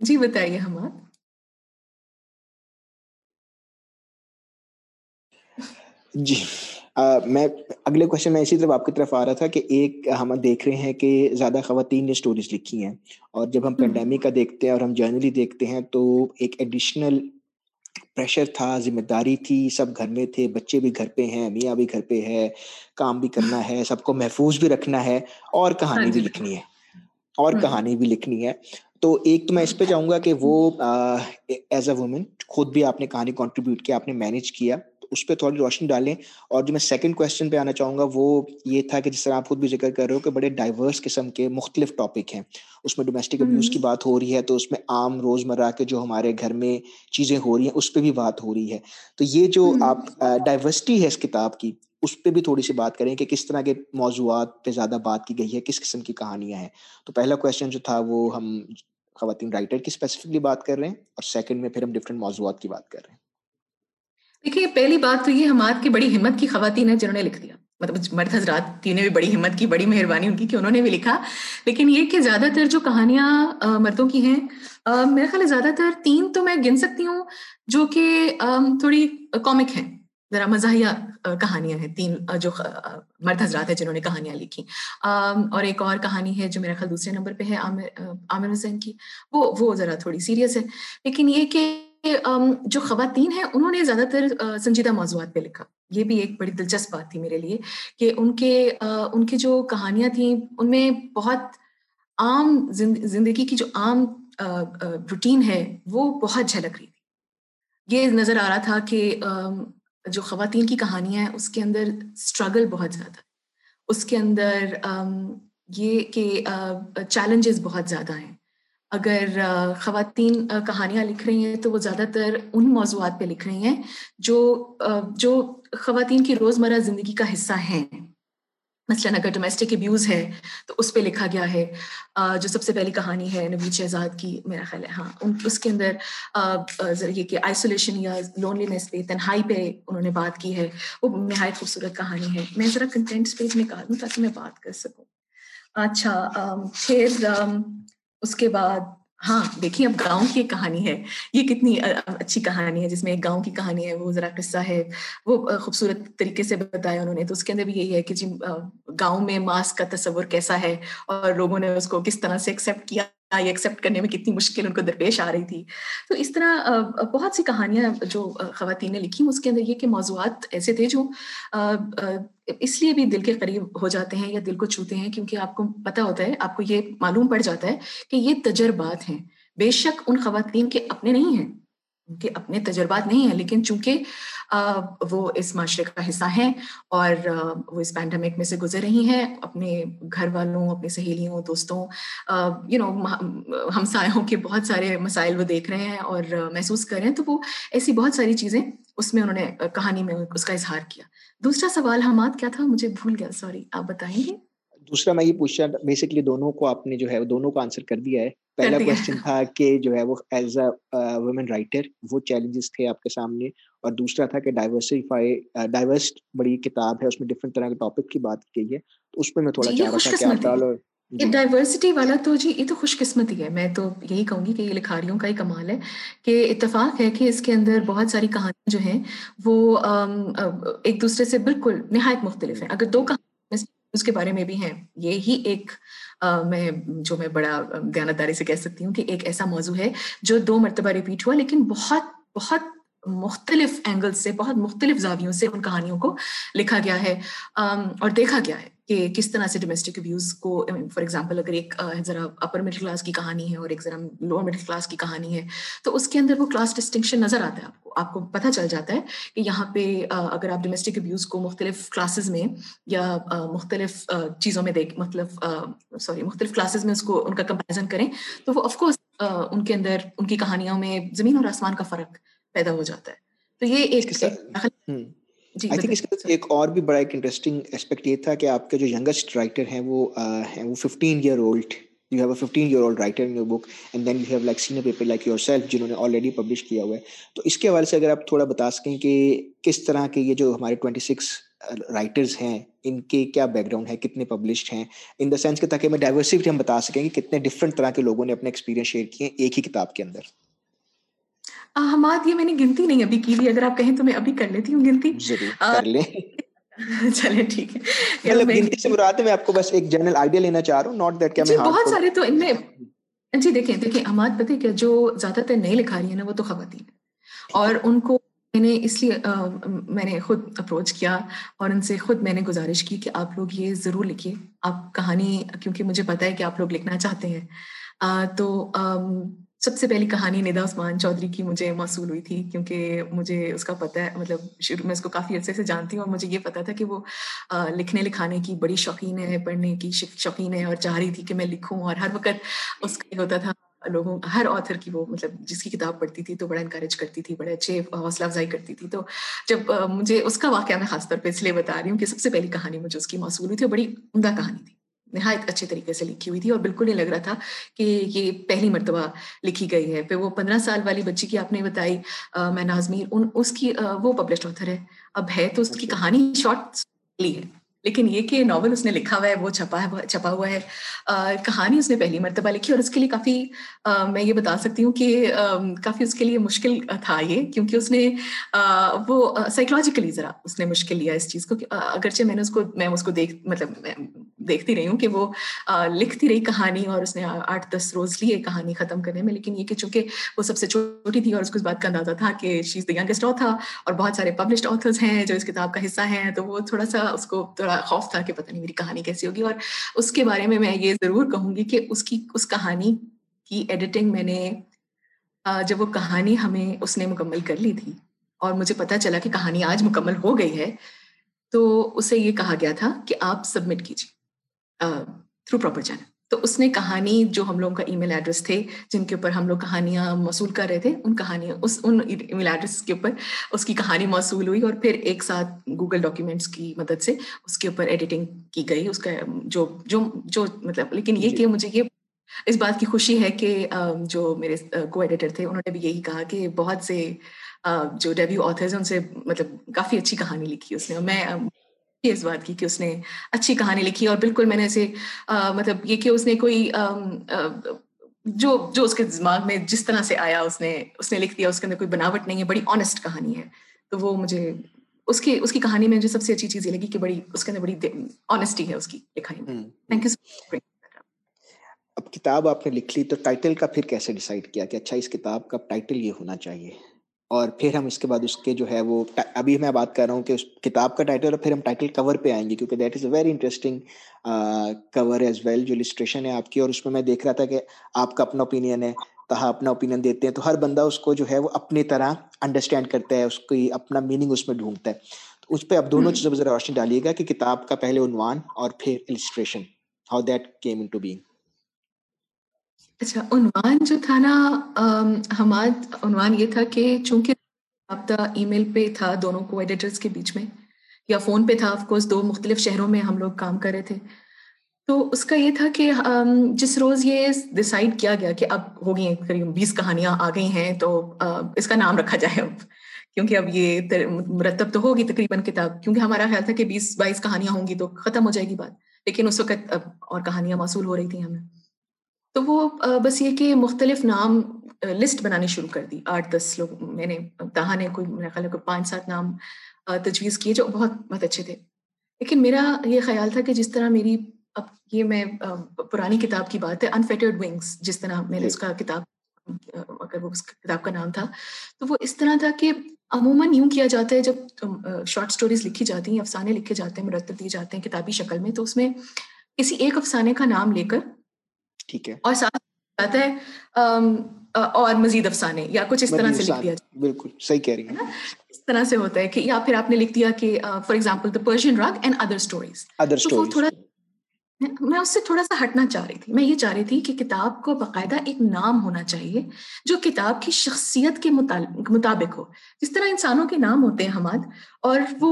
Speaker 2: جی بتائیے ہم
Speaker 1: جی میں اگلے کوشچن میں اسی طرف آپ کی طرف آ رہا تھا کہ ایک ہم دیکھ رہے ہیں کہ زیادہ خواتین نے اسٹوریز لکھی ہیں اور جب ہم پینڈیمک کا دیکھتے ہیں اور ہم جرنلی دیکھتے ہیں تو ایک ایڈیشنل پریشر تھا ذمہ داری تھی سب گھر میں تھے بچے بھی گھر پہ ہیں میاں بھی گھر پہ ہے کام بھی کرنا ہے سب کو محفوظ بھی رکھنا ہے اور کہانی ہاں بھی جی۔ لکھنی ہے اور ہاں۔ کہانی بھی لکھنی ہے تو ایک تو میں اس پہ چاہوں گا کہ وہ ایز اے وومن خود بھی آپ نے کہانی کانٹریبیوٹ کیا آپ نے مینج کیا اس پہ تھوڑی روشنی ڈالیں۔ اور جو میں سیکنڈ کوشچن پہ آنا چاہوں گا وہ یہ تھا کہ جس طرح آپ خود بھی ذکر کر رہے ہو کہ بڑے ڈائیورس قسم کے مختلف ٹاپک ہیں۔ اس میں ڈومیسٹک ابیوز کی بات ہو رہی ہے تو اس میں عام روز مرہ کے جو ہمارے گھر میں چیزیں ہو رہی ہیں اس پہ بھی بات ہو رہی ہے۔ تو یہ جو آپ ڈائیورسٹی ہے اس کتاب کی اس پہ بھی تھوڑی سی بات کریں کہ کس طرح کے موضوعات پہ زیادہ بات کی گئی ہے، کس قسم کی کہانیاں ہیں؟ تو پہلا کوشچن جو تھا وہ ہم خواتین رائٹر کی اسپیسیفکلی بات کر رہے ہیں اور سیکنڈ میں پھر ہم ڈفرینٹ موضوعات کی بات کر رہے ہیں۔
Speaker 2: دیکھیے، پہلی بات تو یہ ہمارے کی بڑی ہمت کی خواتین ہیں جنہوں نے لکھ دیا۔ مطلب مرد حضرات نے بھی بڑی ہمت کی، بڑی مہربانی ان کی کہ انہوں نے بھی لکھا۔ لیکن یہ کہ زیادہ تر جو کہانیاں مردوں کی ہیں میرا خیال ہے زیادہ تر تین تو میں گن سکتی ہوں جو کہ تھوڑی کامک ہیں۔ ذرا مزاحیہ کہانیاں ہیں۔ تین جو مرد حضرات ہیں جنہوں نے کہانیاں لکھی۔ اور ایک اور کہانی ہے جو میرا خیال دوسرے نمبر پہ ہے، عامر عامر حسین کی۔ وہ وہ ذرا تھوڑی سیریس ہے۔ لیکن یہ کہ جو خواتین ہیں، انہوں نے زیادہ تر سنجیدہ موضوعات پہ لکھا۔ یہ بھی ایک بڑی دلچسپ بات تھی میرے لیے کہ ان کے ان کی جو کہانیاں تھیں، ان میں بہت عام زندگی کی جو عام روٹین ہے، وہ بہت جھلک رہی تھی۔ یہ نظر آ رہا تھا کہ جو خواتین کی کہانیاں ہیں، اس کے اندر اسٹرگل بہت زیادہ اس کے اندر یہ کہ چیلنجز بہت زیادہ ہیں۔ اگر خواتین کہانیاں لکھ رہی ہیں تو وہ زیادہ تر ان موضوعات پہ لکھ رہی ہیں جو جو خواتین کی روزمرہ زندگی کا حصہ ہیں۔ مثلاً اگر ڈومیسٹک ابیوز ہے تو اس پہ لکھا گیا ہے جو سب سے پہلی کہانی ہے نوید شہزاد کی، میرا خیال ہے ہاں ان، اس کے اندر یہ کہ آئسولیشن یا لونلینس پہ، تنہائی پہ انہوں نے بات کی ہے۔ وہ نہایت خوبصورت کہانی ہے۔ میں ذرا کنٹینٹس پیج نکال دوں تاکہ میں بات کر سکوں۔ اچھا پھر اس کے بعد ہاں دیکھیے، اب گاؤں کی ایک کہانی ہے۔ یہ کتنی اچھی کہانی ہے، جس میں ایک گاؤں کی کہانی ہے، وہ ذرا قصہ ہے۔ وہ خوبصورت طریقے سے بتایا انہوں نے۔ تو اس کے اندر بھی یہی ہے کہ جی گاؤں میں ماسک کا تصور کیسا ہے اور لوگوں نے اس کو کس طرح سے ایکسیپٹ کیا یہ ایکسیپٹ کرنے میں کتنی مشکل ان کو درپیش آ رہی تھی۔ تو اس طرح بہت سی کہانیاں جو خواتین نے لکھی، اس کے اندر یہ کہ موضوعات ایسے تھے جو اس لیے بھی دل کے قریب ہو جاتے ہیں یا دل کو چھوتے ہیں، کیونکہ آپ کو پتہ ہوتا ہے، آپ کو یہ معلوم پڑ جاتا ہے کہ یہ تجربات ہیں۔ بے شک ان خواتین کے اپنے نہیں ہیں۔ کے اپنے تجربات نہیں ہیں، لیکن چونکہ وہ اس معاشرے کا حصہ ہیں اور وہ اس پینڈمک میں سے گزر رہی ہیں، اپنے گھر والوں، اپنی سہیلیوں، دوستوں یو نو ہمسایوں کے بہت سارے مسائل وہ دیکھ رہے ہیں اور محسوس کر رہے ہیں، تو وہ ایسی بہت ساری چیزیں اس میں انہوں نے، کہانی میں اس کا اظہار کیا۔ دوسرا سوال، حماد، کیا تھا؟ مجھے بھول گیا سوری آپ بتائیں گے؟
Speaker 1: دوسرا میں یہ پوچھ رہا بیسکلی دونوں کو آپ نے جو ہے دونوں کو آنسر کر دیا ہے۔ پہلا کوشچن تھا کہ جو ہے وہ ایز اے وومن رائٹر وہ چیلنجز تھے آپ کے سامنے۔ اور دوسرا تھا کہ ڈائیورسیفائی ڈائیورس بڑی کتاب ہے اس میں ڈفرنٹ طرح کے ٹاپک کی بات کی ہے۔ تو اس پہ میں تھوڑا جی، چاہ رہا تھا کہ آپ ڈالو۔
Speaker 2: ڈائیورسٹی والا تو جی یہ تو خوش قسمتی ہے۔ میں تو یہی کہوں گی کہ یہ لکھاریوں کا ہی کمال ہے کہ اتفاق ہے کہ اس کے اندر بہت ساری کہانیاں جو ہیں وہ ایک دوسرے سے بالکل نہایت مختلف ہیں۔ اگر دو کہانی اس کے بارے میں بھی ہیں۔ یہی ایک میں، جو میں بڑا دیانتداری سے کہہ سکتی ہوں کہ ایک ایسا موضوع ہے جو دو مرتبہ ریپیٹ ہوا لیکن بہت بہت مختلف اینگل سے، بہت مختلف زاویوں سے ان کہانیوں کو لکھا گیا ہے اور دیکھا گیا ہے۔ کہ کس طرح سے ڈومیسٹک ابیوز کو فار ایگزامپل اگر ایک ذرا اپر مڈل کلاس کی کہانی ہے اور ایک ذرا لوور مڈل کلاس کی کہانی ہے تو اس کے اندر وہ کلاس ڈسٹنکشن نظر آتا ہے آپ کو آپ کو پتہ چل جاتا ہے کہ یہاں پہ اگر آپ ڈومیسٹک ابیوز کو مختلف کلاسز میں یا مختلف چیزوں میں دیکھ مطلب سوری مختلف کلاسز میں اس کو ان کا کمپیریزن کریں تو وہ آف کورس ان کے اندر ان کی کہانیوں میں زمین اور آسمان کا فرق پیدا ہو جاتا ہے۔ تو یہ ایک
Speaker 1: آئی تھنک اس کے ایک اور بھی بڑا ایک انٹرسٹنگ اسپیکٹ یہ تھا کہ آپ کے جو ینگسٹ رائٹر ہیں وہ ہیں وہ fifteen year old you have a fifteen year old writer in your book and then you have like seen paper like yourself جنہوں نے آلریڈی پبلش کیا ہوا ہے۔ تو اس کے حوالے سے اگر آپ تھوڑا بتا سکیں کہ کس طرح کے یہ جو ہمارے ٹوئنٹی سکس رائٹرز ہیں ان کے کیا بیک گراؤنڈ ہے کتنے پبلشڈ ہیں؟ ان دا سینس کہ تاکہ ہمیں ڈائیورسٹی ہم بتا سکیں کہ کتنے ڈفرنٹ طرح کے لوگوں نے اپنے ایکسپیرینس شیئر کیے ایک ہی کتاب کے اندر۔
Speaker 2: حماد یہ میں نے گنتی نہیں ابھی کی اگر آپ کہیں تو میں ابھی کر لیتی ہوں گنتی۔ چلے ٹھیک ہے۔ مطلب گنتی سے مراد میں آپ کو بس ایک جنرل آئیڈیا لینا چاہ رہا ہوں ناٹ دیٹ کہ میں بہت سارے تو ان میں جی دیکھیں دیکھیں حماد پتہ کیا جو زیادہ تر نئے لکھا رہی ہیں نا وہ تو خواتین اور ان کو میں نے اس لیے میں نے خود اپروچ کیا اور ان سے خود میں نے گزارش کی کہ آپ لوگ یہ ضرور لکھیے آپ کہانی کیونکہ مجھے پتا ہے کہ آپ لوگ لکھنا چاہتے ہیں۔ تو سب سے پہلی کہانی ندا عثمان چودھری کی مجھے موصول ہوئی تھی کیونکہ مجھے اس کا پتہ ہے مطلب شروع میں اس کو کافی عرصے سے جانتی ہوں اور مجھے یہ پتا تھا کہ وہ لکھنے لکھانے کی بڑی شوقین ہے، پڑھنے کی شوقین ہے اور چاہ رہی تھی کہ میں لکھوں اور ہر وقت اس کا یہ ہوتا تھا، لوگوں، ہر آتھر کی وہ مطلب جس کی کتاب پڑھتی تھی تو بڑا انکریج کرتی تھی، بڑے اچھے حوصلہ افزائی کرتی تھی۔ تو جب مجھے اس کا واقعہ میں خاص طور پہ اس لیے بتا رہی ہوں کہ سب سے پہلی کہانی مجھے اس کی موصول ہوئی تھی اور بڑی عمدہ کہانی تھی۔ نہایت اچھے طریقے سے لکھی ہوئی تھی اور بالکل نہیں لگ رہا تھا کہ یہ پہلی مرتبہ لکھی گئی ہے۔ پھر وہ پندرہ سال والی بچی کی آپ نے بتائی میں نازمیر ان اس کی وہ پبلشڈ آتھر ہے۔ اب ہے تو اس کی کہانی شارٹ لی ہے۔ لیکن یہ کہ ناول اس نے لکھا ہوا ہے، وہ چھپا ہے چھپا ہوا ہے۔ کہانی اس نے پہلی مرتبہ لکھی اور اس کے لیے کافی میں یہ بتا سکتی ہوں کہ کافی اس کے لیے مشکل تھا یہ، کیونکہ اس نے وہ سائیکلوجیکلی ذرا اس نے مشکل لیا اس چیز کو اگرچہ میں نے اس کو، میں اس کو دیکھ مطلب دیکھتی رہی ہوں کہ وہ لکھتی رہی کہانی اور اس نے آٹھ دس روز لیے کہانی ختم کرنے میں، لیکن یہ کہ چونکہ وہ سب سے چھوٹی تھی اور اس کو اس بات کا اندازہ تھا کہ شیز دا ینگسٹ تھا اور بہت سارے پبلشڈ آتھرز ہیں جو اس کتاب کا حصہ ہیں، تو وہ تھوڑا سا اس کو بڑا خوف تھا کہ پتہ نہیں میری کہانی کیسی ہوگی اور اس کے بارے میں میں یہ ضرور کہوں گی کہ اس کی، اس کہانی کی ایڈیٹنگ میں نے جب وہ کہانی ہمیں، اس نے مکمل کر لی تھی اور مجھے پتا چلا کہ کہانی آج مکمل ہو گئی ہے، تو اسے یہ کہا گیا تھا کہ آپ سبمٹ کیجیے تھرو پراپر چینل تو اس نے کہانی جو ہم لوگوں کا ای میل ایڈریس تھے جن کے اوپر ہم لوگ کہانیاں موصول کر رہے تھے ان کہانیاں اس ان ای میل ایڈریس کے اوپر اس کی کہانی موصول ہوئی اور پھر ایک ساتھ گوگل ڈاکیومنٹس کی مدد سے اس کے اوپر ایڈیٹنگ کی گئی اس کا جو جو جو مطلب لیکن یہ جی۔ کہ مجھے یہ اس بات کی خوشی ہے کہ جو میرے کو ایڈیٹر تھے انہوں نے بھی یہی کہا کہ بہت سے جو ڈیبیو آتھرز ہیں ان سے مطلب کافی اچھی کہانی لکھی اس نے اور میں اس بات کی کہ اس نے اچھی کہانی لکھی اور بالکل میں نے اسے مطلب یہ کہ اس نے کوئی جو جو اس کے دماغ میں جس طرح سے آیا اس نے اس نے لکھ دیا اس کے اندر کوئی بناوٹ نہیں ہے بڑی آنےسٹ کہانی ہے۔ تو وہ مجھے اس کی اس کی کہانی میں جو سب سے اچھی چیز یہ لگی کہ بڑی اس کے اندر بڑی آنےسٹی ہے اس کی لکھائی میں۔ تھینک یو سو
Speaker 1: اب کتاب آپ نے لکھ لی تو ٹائٹل کا پھر کیسے ڈیسائیڈ کیا کہ اچھا اس کتاب کا ٹائٹل یہ ہونا چاہیے؟ اور پھر ہم اس کے بعد اس کے جو ہے وہ ابھی میں بات کر رہا ہوں کہ اس کتاب کا ٹائٹل اور پھر ہم ٹائٹل کور پہ آئیں گے کیونکہ that is a very interesting cover as well جو لسٹریشن ہے آپ کی اور اس میں میں دیکھ رہا تھا کہ آپ کا اپنا اوپینین ہے تہا اپنا اوپینین دیتے ہیں تو ہر بندہ اس کو جو ہے وہ اپنی طرح انڈرسٹینڈ کرتا ہے اس کی اپنا میننگ اس میں ڈھونڈتا ہے۔ تو اس پہ اب دونوں چیزوں ذرا روشنی ڈالیے گا کہ کتاب کا پہلے عنوان اور پھر illustration how that came into being
Speaker 2: اچھا عنوان جو تھا نا ہمارا عنوان یہ تھا کہ چونکہ رابطہ ای میل پہ تھا دونوں کو ایڈیٹرس کے بیچ میں، یا فون پہ تھا آف کورس دو مختلف شہروں میں ہم لوگ کام کر رہے تھے۔ تو اس کا یہ تھا کہ جس روز یہ ڈسائڈ کیا گیا کہ اب ہو گئی قریب بیس کہانیاں، آ گئی ہیں، تو اس کا نام رکھا جائے اب۔ کیونکہ اب یہ مرتب تو ہوگی تقریباً کتاب۔ کیونکہ ہمارا خیال تھا کہ بیس، بائیس کہانیاں ہوں گی تو ختم ہو جائے گی بات۔ لیکن اس وقت اب اور کہانیاں موصول ہو رہی تھیں ہمیں۔ تو وہ بس یہ کہ مختلف نام لسٹ بنانی شروع کر دی۔ آٹھ دس لوگ میں نے تاہا نے کوئی میرا خیال ہے کوئی پانچ سات نام تجویز کیے جو بہت بہت اچھے تھے۔ لیکن میرا یہ خیال تھا کہ جس طرح میری اب یہ میں پرانی کتاب کی بات ہے انفیٹرڈ ونگس جس طرح میں نے اس کا کتاب اگر وہ اس کتاب کا نام تھا تو وہ اس طرح تھا کہ عموماً یوں کیا جاتا ہے جب شارٹ اسٹوریز لکھی جاتی ہیں افسانے لکھے جاتے ہیں مرتب دیے جاتے ہیں کتابی شکل میں تو اس میں کسی ایک افسانے کا نام لے کر ٹھیک ہے۔ اور ساتھ جاتا ہے اور مزید افسانے یا کچھ اس طرح سے لکھ دیا
Speaker 1: بالکل صحیح کہہ رہی ہیں۔
Speaker 2: اس طرح سے ہوتا ہے کہ یا پھر آپ نے لکھ دیا کہ for example the Persian rug and other stories تھوڑا میں اس سے تھوڑا سا ہٹنا چاہ رہی تھی۔ میں یہ چاہ رہی تھی کہ کتاب کو باقاعدہ ایک نام ہونا چاہیے جو کتاب کی شخصیت کے مطابق ہو۔ جس طرح انسانوں کے نام ہوتے ہیں حماد اور وہ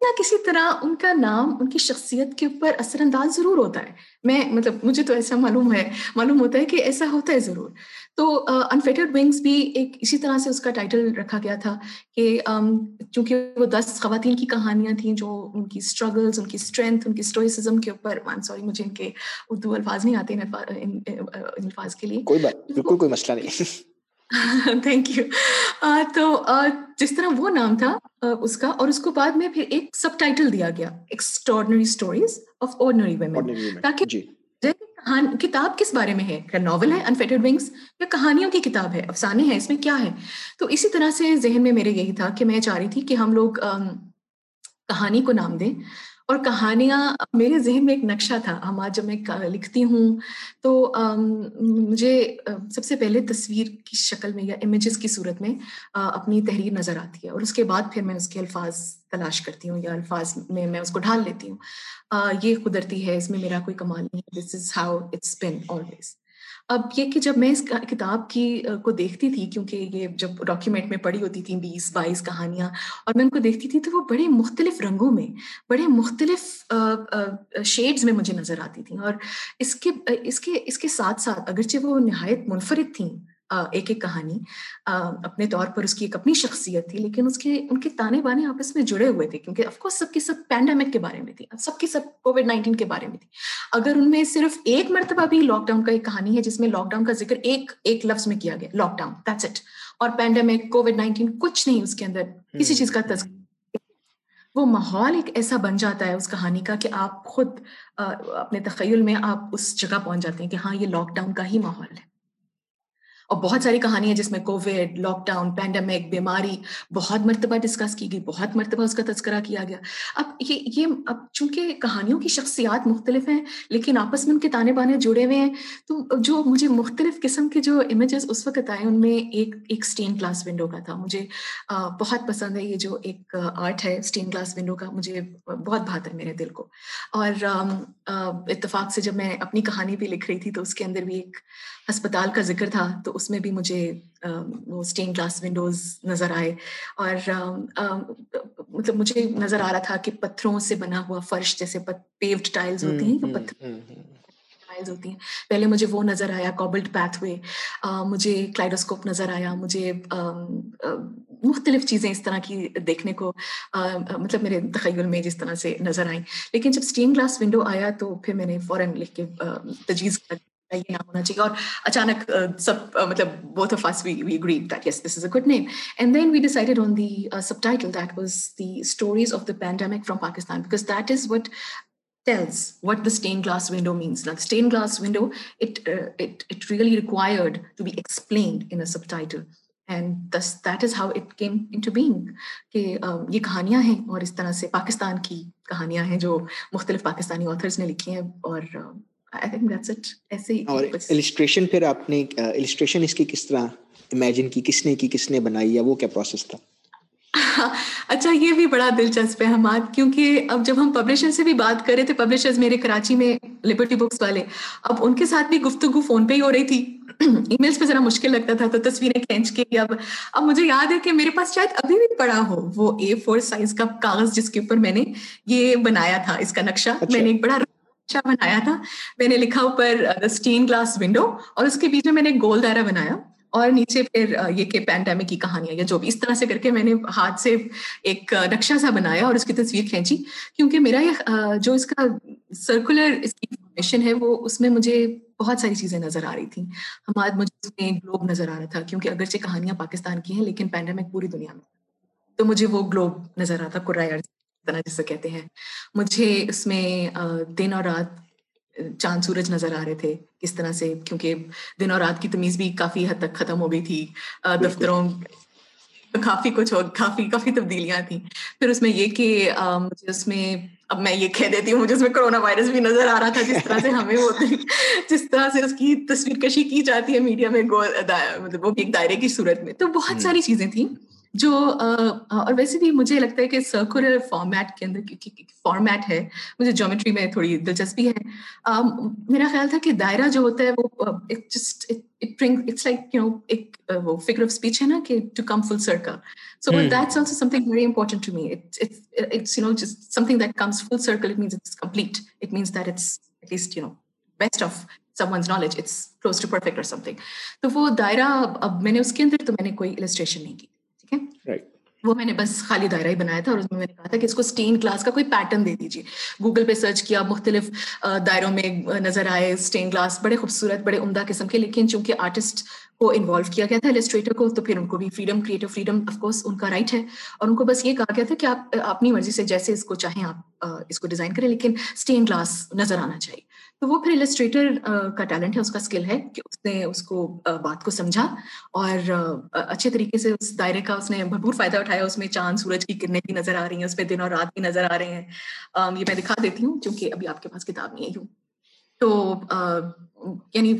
Speaker 2: یا کسی طرح ان کا نام ان کی شخصیت کے اوپر اثر انداز ضرور ہوتا ہے۔ میں مطلب مجھے تو ایسا معلوم ہے معلوم ہوتا ہے کہ ایسا ہوتا ہے ضرور۔ تو انفیٹڈ ونگس بھی ایک اسی طرح سے اس کا ٹائٹل رکھا گیا تھا کہ چونکہ وہ دس خواتین کی کہانیاں تھیں جو ان کی اسٹرگلس ان کی اسٹرینتھ ان کی اسٹوریسزم کے اوپر سوری مجھے ان کے اردو الفاظ نہیں آتے ان الفاظ کے لیے۔
Speaker 1: کوئی بات بالکل کوئی مسئلہ نہیں۔
Speaker 2: تھینک یو تو جس طرح وہ نام تھا اس کا اور اس کو بعد میں پھر ایک سب ٹائٹل دیا گیا extraordinary stories of ordinary women تاکہ کتاب کس بارے میں ہے؟ کیا ناول ہے انفیٹڈ ونگس یا کہانیوں کی کتاب ہے افسانے ہیں اس میں کیا ہے؟ تو اسی طرح سے ذہن میں میرے یہی تھا کہ میں چاہ رہی تھی کہ ہم لوگ کہانی کو نام دیں اور کہانیاں میرے ذہن میں ایک نقشہ تھا۔ ہم آج جب میں لکھتی ہوں تو مجھے سب سے پہلے تصویر کی شکل میں یا امیجز کی صورت میں اپنی تحریر نظر آتی ہے اور اس کے بعد پھر میں اس کے الفاظ تلاش کرتی ہوں یا الفاظ میں میں اس کو ڈھال لیتی ہوں۔ یہ قدرتی ہے، اس میں میرا کوئی کمال نہیں ہے۔ This is how it's been always اب یہ کہ جب میں اس کتاب کی کو دیکھتی تھی، کیونکہ یہ جب ڈاکیومنٹ میں پڑھی ہوتی تھیں بیس، بائیس کہانیاں، اور میں ان کو دیکھتی تھی تو وہ بڑے مختلف رنگوں میں، بڑے مختلف شیڈز میں مجھے نظر آتی تھیں۔ اور اس کے اس کے اس کے ساتھ ساتھ اگرچہ وہ نہایت منفرد تھیں ایک ایک کہانی اپنے طور پر اس کی ایک اپنی شخصیت تھی، لیکن اس کے، ان کے تانے بانے آپس میں جڑے ہوئے تھے، کیونکہ اف کورس سب کی سب پینڈیمک کے بارے میں تھی، سب کی سب کووڈ نائنٹین کے بارے میں تھی۔ اگر ان میں صرف ایک مرتبہ بھی لاک ڈاؤن کا ایک کہانی ہے، جس میں لاک ڈاؤن کا ذکر ایک ایک لفظ میں کیا گیا لاک ڈاؤن دیٹس اٹ اور پینڈیمک کووڈ نائنٹین کچھ نہیں اس کے اندر کسی چیز کا تذکر وہ ماحول ایک ایسا بن جاتا ہے اس کہانی کا کہ آپ خود اپنے تخیل میں آپ اس جگہ پہنچ جاتے ہیں کہ ہاں یہ لاک ڈاؤن کا ہی ماحول ہے۔ اور بہت ساری کہانی ہیں جس میں کووڈ لاک ڈاؤن پینڈمک بیماری بہت مرتبہ ڈسکس کی گئی، بہت مرتبہ اس کا تذکرہ کیا گیا۔ اب یہ یہ اب چونکہ کہانیوں کی شخصیات مختلف ہیں، لیکن آپس میں ان کے تانے بانے جڑے ہوئے ہیں، تو جو مجھے مختلف قسم کے جو امیجز اس وقت آئے، ان میں ایک ایک اسٹین گلاس ونڈو کا تھا۔ مجھے بہت پسند ہے یہ جو ایک آرٹ ہے اسٹین گلاس ونڈو کا۔ مجھے بہت بہتر میرے دل کو۔ اور اتفاق سے جب میں اپنی کہانی بھی لکھ رہی تھی، تو اس کے اندر بھی ایک ہسپتال کا ذکر تھا تو اس میں بھی مجھے وہ اسٹین گلاس ونڈوز نظر آئے اور مطلب مجھے نظر آ رہا تھا کہ پتھروں سے بنا ہوا فرش جیسے پیوڈ ٹائلز ہوتی ہیں پتھر ٹائلز ہوتی ہیں۔ پہلے مجھے وہ نظر آیا کوبلٹ پیتھ وے مجھے کلائڈوسکوپ نظر آیا مجھے مختلف چیزیں اس طرح کی دیکھنے کو مطلب میرے تخیل میں جس طرح سے نظر آئیں۔ لیکن جب اسٹین گلاس ونڈو آیا تو پھر میں نے فوراً لکھ کے تجویز کر یہ نام ہونا چاہیے اور اچانک سب مطلب both of us we we agreed that yes this is a good name and then we decided on the subtitle that was the stories of the pandemic from Pakistan because that is what tells what the stained glass window means. Now, the stained glass window, it, uh, it, it really required to be explained in a subtitle. And thus, that is how it came into being. کہ یہ کہانیاں ہیں اور اس طرح سے پاکستان کی کہانیاں ہیں جو مختلف پاکستانی آتھرز نے لکھی ہیں اور
Speaker 1: اور السٹریشن پھر آپ نے السٹریشن اس کی کس طرح امیجن کی کس نے کی کس نے بنائی یا وہ کیا پروسیس تھا؟
Speaker 2: اچھا یہ بھی بڑا دلچسپ ہے کیونکہ اب جب ہم پبلشر سے بھی بات کرے تھے پبلشرز میرے کراچی میں لبرٹی بکس والے اب ان کے ساتھ بھی گفتگو فون پہ ہی ہو رہی تھی۔ ای میلس پہ ذرا مشکل لگتا تھا تو تصویریں کھینچ کے اب اب مجھے یاد ہے کہ میرے پاس شاید ابھی بھی پڑا ہو وہ اے فور سائز کا کاغذ جس کے اوپر میں نے یہ بنایا تھا اس کا نقشہ۔ میں نے ایک بڑا اچھا بنایا تھا۔ میں نے لکھا اوپر اسٹین گلاس ونڈو اور اس کے بیچ میں میں نے گول دائرہ بنایا اور نیچے پھر uh, یہ کہ پینڈیمک کی کہانیاں یا جو بھی اس طرح سے کر کے میں نے ہاتھ سے ایک uh, نقشہ سا بنایا اور اس کی تصویر کھینچی۔ کیونکہ میرا یہ uh, جو اس کا سرکولر اس کی انفارمیشن ہے وہ اس میں مجھے بہت ساری چیزیں نظر آ رہی تھیں۔ ہمارے مجھے اس میں گلوب نظر آ رہا تھا کیونکہ اگرچہ کہانیاں پاکستان کی ہیں لیکن پینڈیمک پوری دنیا میں تو مجھے وہ گلوب نظر آتا کرایہ طرح جسے کہتے ہیں۔ مجھے اس میں دن اور رات چاند سورج نظر آ رہے تھے۔ کس طرح سے؟ کیونکہ دن اور رات کی تمیز بھی کافی حد تک ختم ہو گئی تھی۔ دفتروں کافی کچھ ہو کافی کافی تبدیلیاں تھیں۔ پھر اس میں یہ کہ مجھے اس میں اب میں یہ کہہ دیتی ہوں مجھے اس میں کرونا وائرس بھی نظر آ رہا تھا۔ جس طرح سے ہمیں ہوتے جس طرح سے اس کی تصویر کشی کی جاتی ہے میڈیا میں مطلب وہ بھی ایک دائرے کی صورت میں۔ تو بہت ساری چیزیں تھیں۔ جو اور ویسے بھی مجھے لگتا ہے کہ سرکولر فارمیٹ کے اندر فارمیٹ ہے مجھے جومیٹری میں تھوڑی دلچسپی ہے۔ میرا خیال تھا کہ دائرہ جو ہوتا ہے وہ اٹس لائک یو نو ایک وہ فگر آف اسپیچ ہے نا کہ to come full circle so that's also something very important to me it's you know something that full circle it means it's complete it means that it's at least you know best of someone's knowledge it's close to perfect or something تو وہ دائرہ اب میں نے اس کے اندر تو میں نے کوئی السٹریشن نہیں کی۔ ٹھیک ہے؟ وہ میں نے بس خالی دائرہ ہی بنایا تھا اور اس میں میں نے کہا تھا کہ اس کو اسٹین کلاس کا کوئی پیٹرن دے دیجیے گوگل پہ سرچ کیا مختلف دائروں میں نظر آئے اسٹین گلاس بڑے خوبصورت بڑے عمدہ قسم کے لیکن چونکہ آرٹسٹ کو انوالو کیا گیا تھا السٹریٹر کو، تو پھر ان کو بھی freedom creative freedom of course ان کا رائٹ ہے۔ اور ان کو بس یہ کہا گیا تھا کہ آپ، اپنی مرضی سے جیسے اس کو چاہیں آپ اس کو ڈیزائن کریں، لیکن اسٹین گلاس نظر آنا چاہیے۔ تو وہ پھر السٹریٹر کا ٹیلنٹ ہے، اس کا اسکل ہے کہ اس نے اس کو بات کو سمجھا۔ اور اچھے طریقے سے اس دائرے کا، اس نے بھرپور فائدہ اٹھایا۔ اس میں چاند، سورج کی کرنیں بھی نظر آ رہی ہیں، اس میں دن اور رات بھی نظر آ رہے ہیں۔ یہ میں دکھا دیتی ہوں، چونکہ ابھی آپ کے پاس کتاب نہیں ہے تو یعنی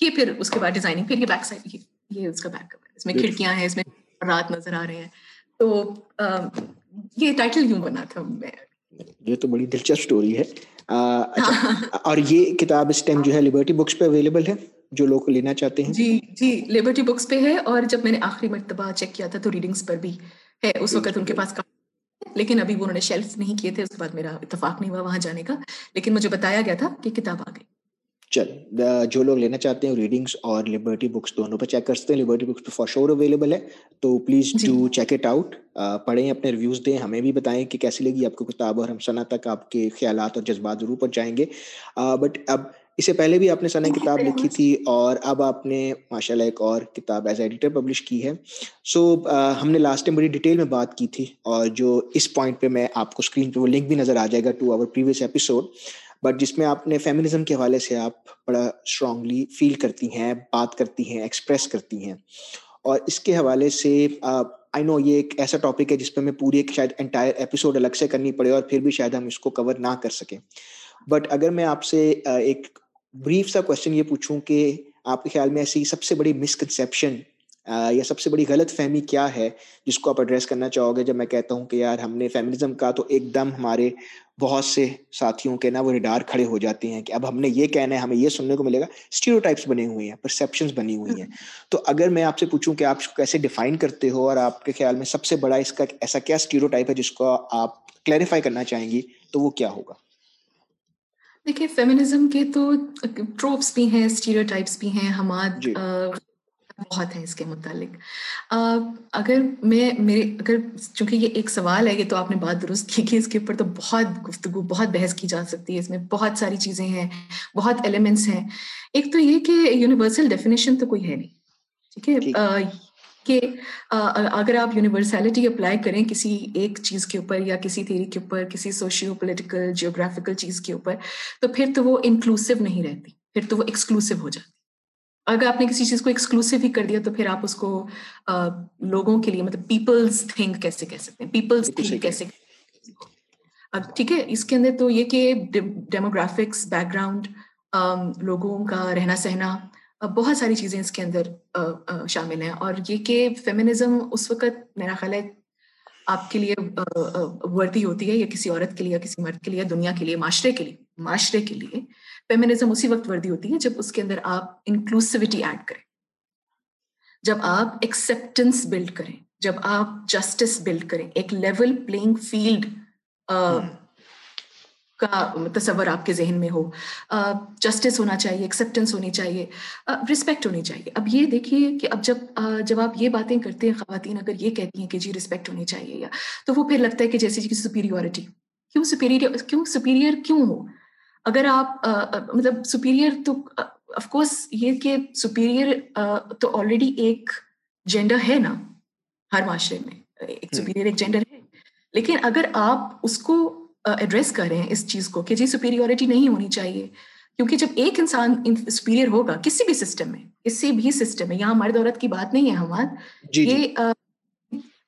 Speaker 2: یہ پھر اس کے بعد ڈیزائننگ پھر یہ بیک سائڈ یہ اس کا بیک کور اس میں کھڑکیاں ہیں اس میں رات نظر آ رہے ہیں۔ تو یہ ٹائٹل یوں بنا تھا میں۔
Speaker 1: یہ تو بڑی دلچسپ اسٹوری ہے۔ اچھا، اور یہ کتاب اس ٹائم جو ہے لبرٹی بکس پہ اویلیبل ہے جو لوگ لینا چاہتے ہیں؟
Speaker 2: جی جی لبرٹی بکس پہ ہے۔ اور جب میں نے آخری مرتبہ چیک کیا تھا تو ریڈنگس پر بھی ہے۔ اس وقت ان کے پاس لیکن ابھی وہ انہوں نے شیلف نہیں کیے تھے اس کے بعد میرا اتفاق نہیں ہوا وہاں جانے کا۔ لیکن مجھے بتایا گیا تھا کہ کتاب آ گئی
Speaker 1: چل جو لوگ لینا چاہتے ہیں ریڈنگس اور لبرٹی بکس دونوں پہ چیک کر سکتے ہیں۔ لبرٹی بکس پہ فار شور اویلیبل ہے۔ تو please do check it out پڑھیں اپنے ریویوز دیں۔ ہمیں بھی بتائیں کہ کیسی لگی آپ کو کتاب اور ہم ثنا تک آپ کے خیالات اور جذبات ضرور پہنچائیں گے۔ بٹ اب اس سے پہلے بھی آپ نے ثنا کتاب لکھی تھی اور اب آپ نے ماشاء اللہ ایک اور کتاب ایز ایڈیٹر پبلش کی ہے۔ سو ہم نے لاسٹ ٹائم بڑی ڈیٹیل میں بات کی تھی اور جو اس پوائنٹ پہ میں آپ کو اسکرین پہ وہ لنک بھی نظر آ جائے گا to our previous episode but جس میں آپ نے فیمنزم کے حوالے سے آپ بڑا اسٹرانگلی فیل کرتی ہیں بات کرتی ہیں ایکسپریس کرتی ہیں۔ اور اس کے حوالے سے آئی نو یہ ایک ایسا ٹاپک ہے جس پہ میں پوری ایک شاید انٹائر ایپیسوڈ الگ سے کرنی پڑے اور پھر بھی شاید ہم اس کو کور نہ کر سکیں۔ بٹ اگر میں آپ سے ایک بریف سا کوشچن یہ پوچھوں کہ آپ کے خیال میں ایسی سب سے بڑی مسکنسیپشن یا سب سے بڑی غلط فہمی کیا ہے جس کو آپ ایڈریس کرنا چاہو گے؟ جب میں کہتا ہوں کہ یار ہم نے فیمنزم کا تو ایک دم ہمارے بہت سے ساتھیوں کے نا وہ ریڈار کھڑے ہو جاتے ہیں کہ اب ہم نے یہ کہنا ہے، ہمیں یہ سننے کو ملے گا۔ اسٹیریو ٹائپس بنے ہوئے ہیں پرسیپشنس بنی ہوئی ہیں۔ تو اگر میں آپ سے پوچھوں کہ آپ کیسے ڈیفائن کرتے ہو اور آپ کے خیال میں سب سے بڑا اس کا ایسا کیا اسٹیریو ٹائپ ہے جس کو آپ کلیریفائی کرنا چاہیں گی، تو وہ کیا ہوگا؟
Speaker 2: دیکھیے فیمنزم کے تو ٹروپس بھی ہیں اسٹیریو ٹائپس بھی ہیں ہمارے جی۔ بہت ہے اس کے متعلق۔ اگر میں میرے اگر چونکہ یہ ایک سوال ہے یہ تو آپ نے بات درست کی کہ اس کے اوپر تو بہت گفتگو بہت بحث کی جا سکتی ہے اس میں بہت ساری چیزیں ہیں بہت ایلیمنٹس ہیں۔ ایک تو یہ کہ یونیورسل ڈیفینیشن تو کوئی ہے نہیں ٹھیک ہے؟ کہ اگر آپ یونیورسلٹی اپلائی کریں کسی ایک چیز کے اوپر یا کسی تھیری کے اوپر کسی سوشیو پولیٹیکل جیوگرافیکل چیز کے اوپر تو پھر تو وہ انکلوسو نہیں رہتی پھر تو وہ ایکسکلوسو ہو جاتی۔ اگر آپ نے کسی چیز کو ایکسکلوسو ہی کر دیا تو پھر آپ اس کو لوگوں کے لیے مطلب پیپلز تھنک کیسے کہہ سکتے ہیں؟ پیپلز تھنک کیسے ٹھیک ہے اس کے اندر تو یہ کہ ڈیموگرافکس بیک گراؤنڈ لوگوں کا رہنا سہنا بہت ساری چیزیں اس کے اندر شامل ہیں۔ اور یہ کہ فیمنزم اس وقت میرا خیال ہے آپ کے لیے وردی ہوتی ہے یا کسی عورت کے لیے یا کسی مرد کے لیے، دنیا کے لیے، معاشرے کے لیے، معاشرے کے لیے فیمنزم اسی وقت وردی ہوتی ہے جب اس کے اندر آپ انکلوسوٹی ایڈ کریں۔ جب آپ ایکسپٹینس بلڈ کریں، جب آپ جسٹس بلڈ کریں، ایک لیول پلئنگ فیلڈ کا تصور آپ کے ذہن میں ہو جسٹس ہونا چاہیے ایکسیپٹنس ہونی چاہیے رسپیکٹ ہونی چاہیے۔ اب یہ دیکھیے کہ اب جب جب آپ یہ باتیں کرتے ہیں خواتین اگر یہ کہتی ہیں کہ جی رسپیکٹ ہونی چاہیے یا تو وہ پھر لگتا ہے کہ جیسے سپیریورٹی کیوں سپیریئر کیوں سپیریئر کیوں ہو؟ اگر آپ مطلب سپیریئر تو آف کورس یہ کہ سپیریئر تو آلریڈی ایک جینڈر ہے نا ہر معاشرے میں۔ ایک سپیریئر ایک جینڈر ہے۔ لیکن اگر آپ اس کو ایڈریس کریں اس چیز کو کہ جی سپیریورٹی نہیں ہونی چاہیے۔ کیونکہ جب ایک انسان سپیریئر ہوگا کسی بھی سسٹم میں کسی بھی سسٹم میں یہاں مرد عورت کی بات نہیں ہے ہمارا جی، جی۔ یہ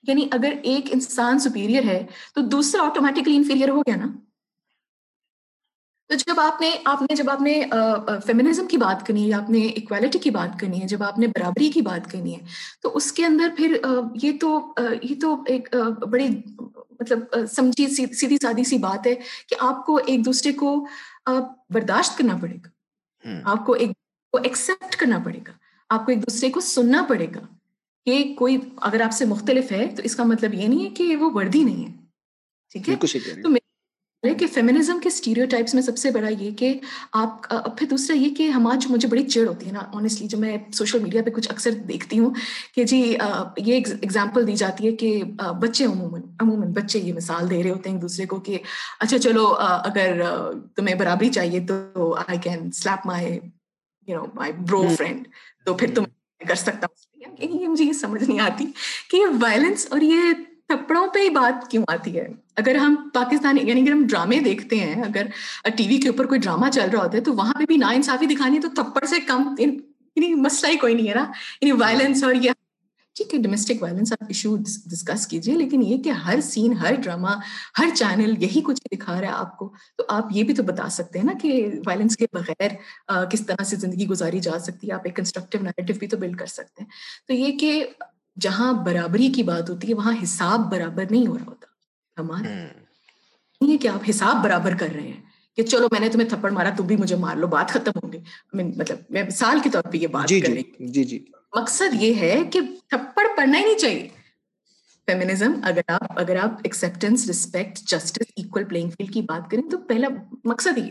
Speaker 2: یعنی اگر ایک انسان سپیریئر ہے تو دوسرا آٹومیٹکلی انفیریئر ہو گیا نا۔ تو جب آپ نے آپ نے جب آپ نے فیمنزم کی بات کرنی ہے یا آپ نے اکوالٹی کی بات کرنی ہے جب آپ نے برابری کی بات کرنی ہے تو اس کے اندر پھر یہ تو یہ تو ایک بڑی مطلب سمجھی سیدھی سادی سی بات ہے کہ آپ کو ایک دوسرے کو برداشت کرنا پڑے گا۔ آپ کو ایک کو ایکسپٹ کرنا پڑے گا۔ آپ کو ایک دوسرے کو سننا پڑے گا کہ کوئی اگر آپ سے مختلف ہے تو اس کا مطلب یہ نہیں ہے کہ وہ وردی نہیں ہے۔ ٹھیک ہے؟ تو کہ فیمنزم کے اسٹیریو ٹائپس میں سب سے بڑا یہ کہ آپ پھر دوسرا یہ کہ ہمارا جو مجھے بڑی چڑ ہوتی ہے نا آنیسٹلی جو میں سوشل میڈیا پہ کچھ اکثر دیکھتی ہوں کہ جی یہ ایگزامپل دی جاتی ہے کہ بچے عموماً عموماً بچے یہ مثال دے رہے ہوتے ہیں ایک دوسرے کو کہ اچھا چلو اگر تمہیں برابری چاہیے تو I can sleep my you know my bro friend تو پھر تم کر سکتا ہوں۔ مجھے یہ سمجھ نہیں آتی کہ یہ وائلنس اور یہ تھپڑوں پہ ہی بات کیوں آتی ہے؟ اگر ہم پاکستانی یعنی اگر ہم ڈرامے دیکھتے ہیں، اگر ٹی وی کے اوپر کوئی ڈرامہ چل رہا ہوتا ہے، تو وہاں پہ بھی نا انصافی دکھانی ہے تو تھپڑ سے کم یعنی-, یعنی مسئلہ ہی کوئی نہیں ہے نا۔ یعنی وائلنس اور یہ ٹھیک ہے ڈومیسٹک وائلنس آپ ایشو ڈسکس کیجیے لیکن یہ کہ ہر سین ہر ڈرامہ ہر چینل یہی کچھ دکھا رہا ہے آپ کو، تو آپ یہ بھی تو بتا سکتے ہیں نا کہ وائلنس کے بغیر کس طرح سے زندگی گزاری جا سکتی ہے، آپ ایک کنسٹرکٹیو نیگیٹو بھی تو بلڈ کر سکتے ہیں۔ تو یہ کہ جہاں برابری کی بات ہوتی ہے وہاں حساب برابر نہیں ہو رہا ہوتا۔ ہمارا نہیں ہے کہ آپ حساب برابر کر رہے ہیں کہ چلو میں نے تمہیں تھپڑ مارا تم بھی مجھے مار لو بات ختم ہو گئی مطلب میں مثال کے طور پہ یہ بات جی جی, جی جی۔ مقصد یہ ہے کہ تھپڑ پڑھنا ہی نہیں چاہیے۔ فیمنزم اگر آپ اگر آپ acceptance respect justice equal playing field کی بات کریں تو پہلا مقصد یہ۔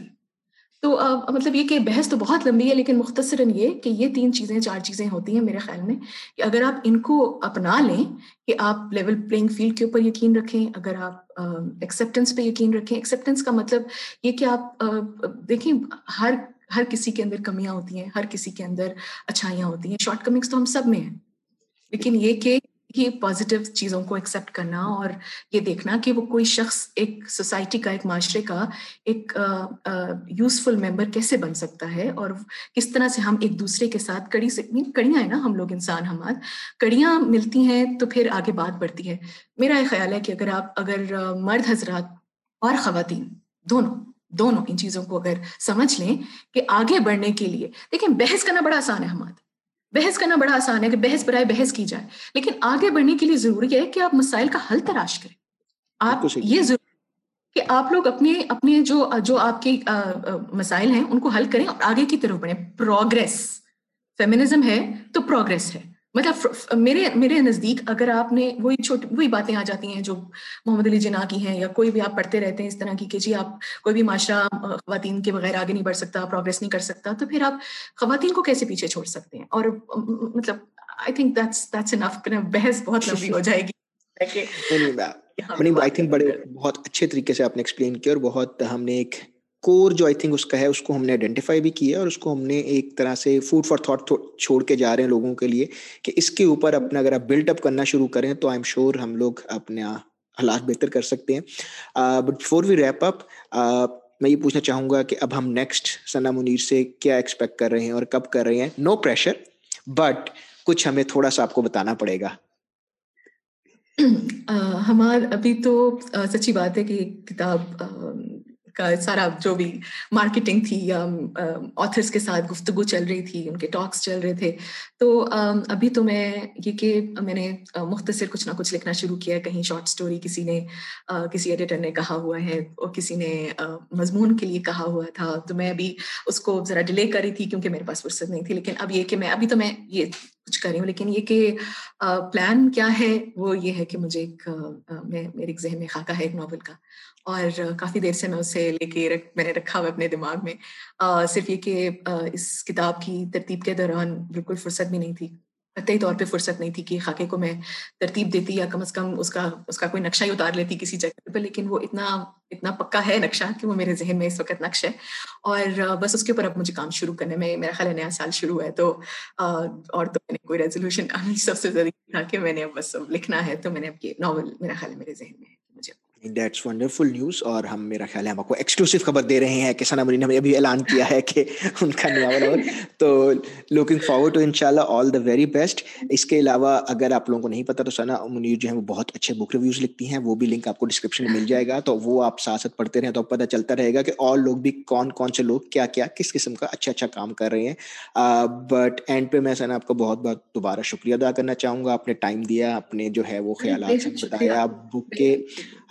Speaker 2: تو مطلب یہ کہ بحث تو بہت لمبی ہے لیکن مختصراً یہ کہ یہ تین چیزیں چار چیزیں ہوتی ہیں میرے خیال میں کہ اگر آپ ان کو اپنا لیں کہ آپ لیول پلینگ فیلڈ کے اوپر یقین رکھیں، اگر آپ ایکسیپٹنس پہ یقین رکھیں۔ ایکسیپٹنس کا مطلب یہ کہ آپ دیکھیں ہر ہر کسی کے اندر کمیاں ہوتی ہیں، ہر کسی کے اندر اچھائیاں ہوتی ہیں۔ شارٹ کمنگس تو ہم سب میں ہیں۔ لیکن یہ کہ یہ پازیٹیو چیزوں کو ایکسیپٹ کرنا اور یہ دیکھنا کہ وہ کوئی شخص ایک سوسائٹی کا، ایک معاشرے کا ایک یوزفل ممبر کیسے بن سکتا ہے اور کس طرح سے ہم ایک دوسرے کے ساتھ کڑی سے کڑیاں ہیں نا ہم لوگ انسان ہمار۔ کڑیاں ملتی ہیں تو پھر آگے بات بڑھتی ہے۔ میرا یہ خیال ہے کہ اگر آپ، اگر مرد حضرات اور خواتین دونوں دونوں ان چیزوں کو اگر سمجھ لیں کہ آگے بڑھنے کے لیے، دیکھیں بحث کرنا بڑا آسان ہے ہمارا بحث کرنا بڑا آسان ہے کہ بحث برائے بحث کی جائے۔ لیکن آگے بڑھنے کے لیے ضروری ہے کہ آپ مسائل کا حل تلاش کریں۔ آپ یہ ضروری کہ آپ لوگ اپنے اپنے جو جو آپ کے مسائل ہیں ان کو حل کریں اور آگے کی طرف بڑھیں۔ پروگرس۔ فیمنزم ہے تو پروگرس ہے۔ مطلب میرے میرے نزدیک اگر آپ نے وہی چھوٹی وہی باتیں آ جاتی ہیں جو محمد علی جناح کی ہیں یا کوئی بھی آپ پڑھتے رہتے ہیں اس طرح کی کہ جی آپ کوئی بھی معاشرہ خواتین کے بغیر آگے نہیں بڑھ سکتا پروگرس نہیں کر سکتا تو پھر آپ خواتین کو کیسے پیچھے چھوڑ سکتے ہیں؟ اور مطلب I think that's that's enough بحث بہت لمبی ہو جائے گی۔
Speaker 1: بڑے بہت اچھے طریقے سے آپ نے ایکسپلین کیا اور بہت ہم نے ایک کور جو آئی تھنک اس کا ہے، اس کو ہم نے آئیڈینٹیفائی بھی کیا اور اس کو ہم نے ایک طرح سے فوڈ فار تھاٹ چھوڑ کے جا رہے ہیں لوگوں کے لیے کہ اس کے اوپر اپنا اگر آپ بلڈ اپ کرنا شروع کریں تو آئی ایم شیور ہم لوگ اپنے حالات بہتر کر سکتے ہیں۔ But for we wrap up میں یہ پوچھنا چاہوں گا کہ اب ہم نیکسٹ ثنا منیر سے کیا ایکسپیکٹ کر رہے ہیں اور کب کر رہے ہیں؟ نو پریشر بٹ کچھ ہمیں تھوڑا سا آپ کو بتانا پڑے گا۔
Speaker 2: ہمار ابھی تو سچی بات ہے کہ کتاب کا سارا جو بھی مارکیٹنگ تھی um, um, یا آتھرس کے ساتھ گفتگو چل رہی تھی، ان کے ٹاکس چل رہے تھے۔ تو um, ابھی تو میں یہ کہ میں نے uh, مختصر کچھ نہ کچھ لکھنا شروع کیا کہیں شارٹ اسٹوری کسی نے uh, کسی ایڈیٹر نے کہا ہوا ہے اور کسی نے uh, مضمون کے لیے کہا ہوا تھا۔ تو میں ابھی اس کو ذرا ڈیلے کر رہی تھی کیونکہ میرے پاس فرصت نہیں تھی۔ لیکن اب یہ کہ میں، ابھی تو میں یہ کچھ کر رہی ہوں، لیکن یہ کہ پلان کیا ہے، وہ یہ ہے کہ مجھے ایک میں، میرے ایک ذہن میں خاکہ ہے ایک ناول کا، اور کافی دیر سے میں اسے لے کے رکھ، میں نے رکھا ہوا اپنے دماغ میں۔ صرف یہ کہ اس کتاب کی ترتیب کے دوران بالکل فرصت بھی نہیں تھی۔ قطعی طور پہ فرصت نہیں تھی کہ خاکے کو میں ترتیب دیتی یا کم از کم اس کا اس کا کوئی نقشہ ہی اتار لیتی کسی جگہ پہ، لیکن وہ اتنا اتنا پکا ہے نقشہ کہ وہ میرے ذہن میں اس وقت نقش ہے۔ اور بس اس کے اوپر اب مجھے کام شروع کرنے میں، میرا خیال ہے نیا سال شروع ہے تو اور تو میں نے کوئی ریزولوشن سب سے ضروری تھا کہ میں نے اب بس لکھنا ہے تو میں نے اب یہ ناول میرا خیال ہے میرے ذہن میں ہے۔
Speaker 1: دیٹس ونڈرفل نیوز اور ہم میرا خیال ہے ہم آپ کو ایکسکلوسو خبر دے رہے ہیں کہ ثنا منیر نے ابھی اعلان کیا ہے کہ ان کا ناول اور تو لوکنگ فارورڈ ٹو ان شاء اللہ آل دا ویری بیسٹ اس کے علاوہ اگر آپ لوگوں کو نہیں پتا تو ثنا منیر جو ہے وہ بہت اچھے بک ریویوز لکھتی ہیں وہ بھی لنک آپ کو ڈسکرپشن میں مل جائے گا۔ تو وہ آپ ساتھ ساتھ پڑھتے رہیں تو پتہ چلتا رہے گا کہ اور لوگ بھی کون کون سے لوگ کیا کیا کس قسم کا اچھا اچھا کام کر رہے ہیں۔ بٹ اینڈ پہ میں ثنا آپ کو بہت بہت دوبارہ شکریہ ادا کرنا چاہوں گا۔ آپ نے ٹائم دیا اپنے جو ہے وہ خیالات بتایا۔ بک کے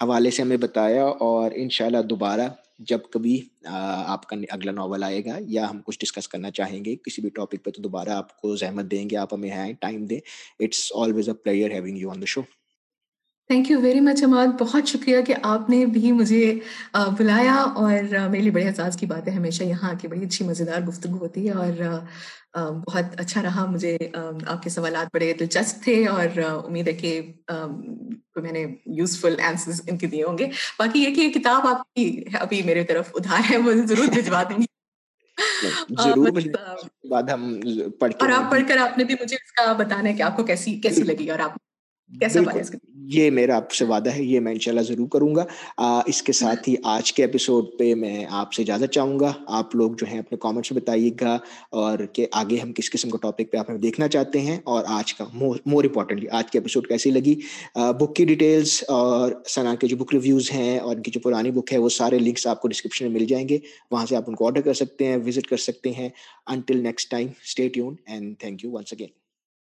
Speaker 1: حوالے سے ہمیں بتایا اور ان شاء اللہ دوبارہ جب کبھی آپ کا اگلا ناول آئے گا یا ہم کچھ ڈسکس کرنا چاہیں گے کسی بھی ٹاپک پہ تو دوبارہ آپ کو زحمت دیں گے، آپ ہمیں آئیں ٹائم دیں۔ It's always a pleasure having you on the show
Speaker 2: thank you very much Imad بہت شکریہ کہ آپ نے بھی مجھے بلایا اور میرے لیے بڑے اعزاز کی بات ہے ہمیشہ یہاں کی بڑی اچھی مزیدار گفتگو ہوتی ہے اور بہت اچھا رہا مجھے آپ کے سوالات بڑے دلچسپ تھے اور امید ہے کہ میں نے یوزفل آنسر ان کے دیے ہوں گے۔ باقی یہ کہ یہ کتاب آپ کی ابھی میرے طرف ادھار ہے وہ ضرور بھجوا دیں گی اور آپ پڑھ کر آپ نے بھی مجھے اس کا بتانا ہے کہ آپ کو کیسی کیسی لگی اور آپ
Speaker 1: یہ میرا آپ سے وعدہ ہے یہ میں انشاءاللہ ضرور کروں گا۔ اس کے ساتھ ہی آج کے ایپیسوڈ پہ میں آپ سے اجازت چاہوں گا۔ آپ لوگ جو ہیں اپنے کامنٹس میں بتائیے گا اور کہ آگے ہم کس قسم کا ٹاپک پہ آپ ہمیں دیکھنا چاہتے ہیں۔ اور آج کا مور امپورٹنٹلی آج کے ایپیسوڈ کیسی لگی؟ بک کی ڈیٹیلس اور ثنا کے جو بک ریویوز ہیں اور ان کی جو پرانی بک ہے وہ سارے لنکس آپ کو ڈسکرپشن میں مل جائیں گے۔ وہاں سے آپ ان کو آرڈر کر سکتے ہیں وزٹ کر سکتے ہیں۔ Until next time stay tuned and thank you once again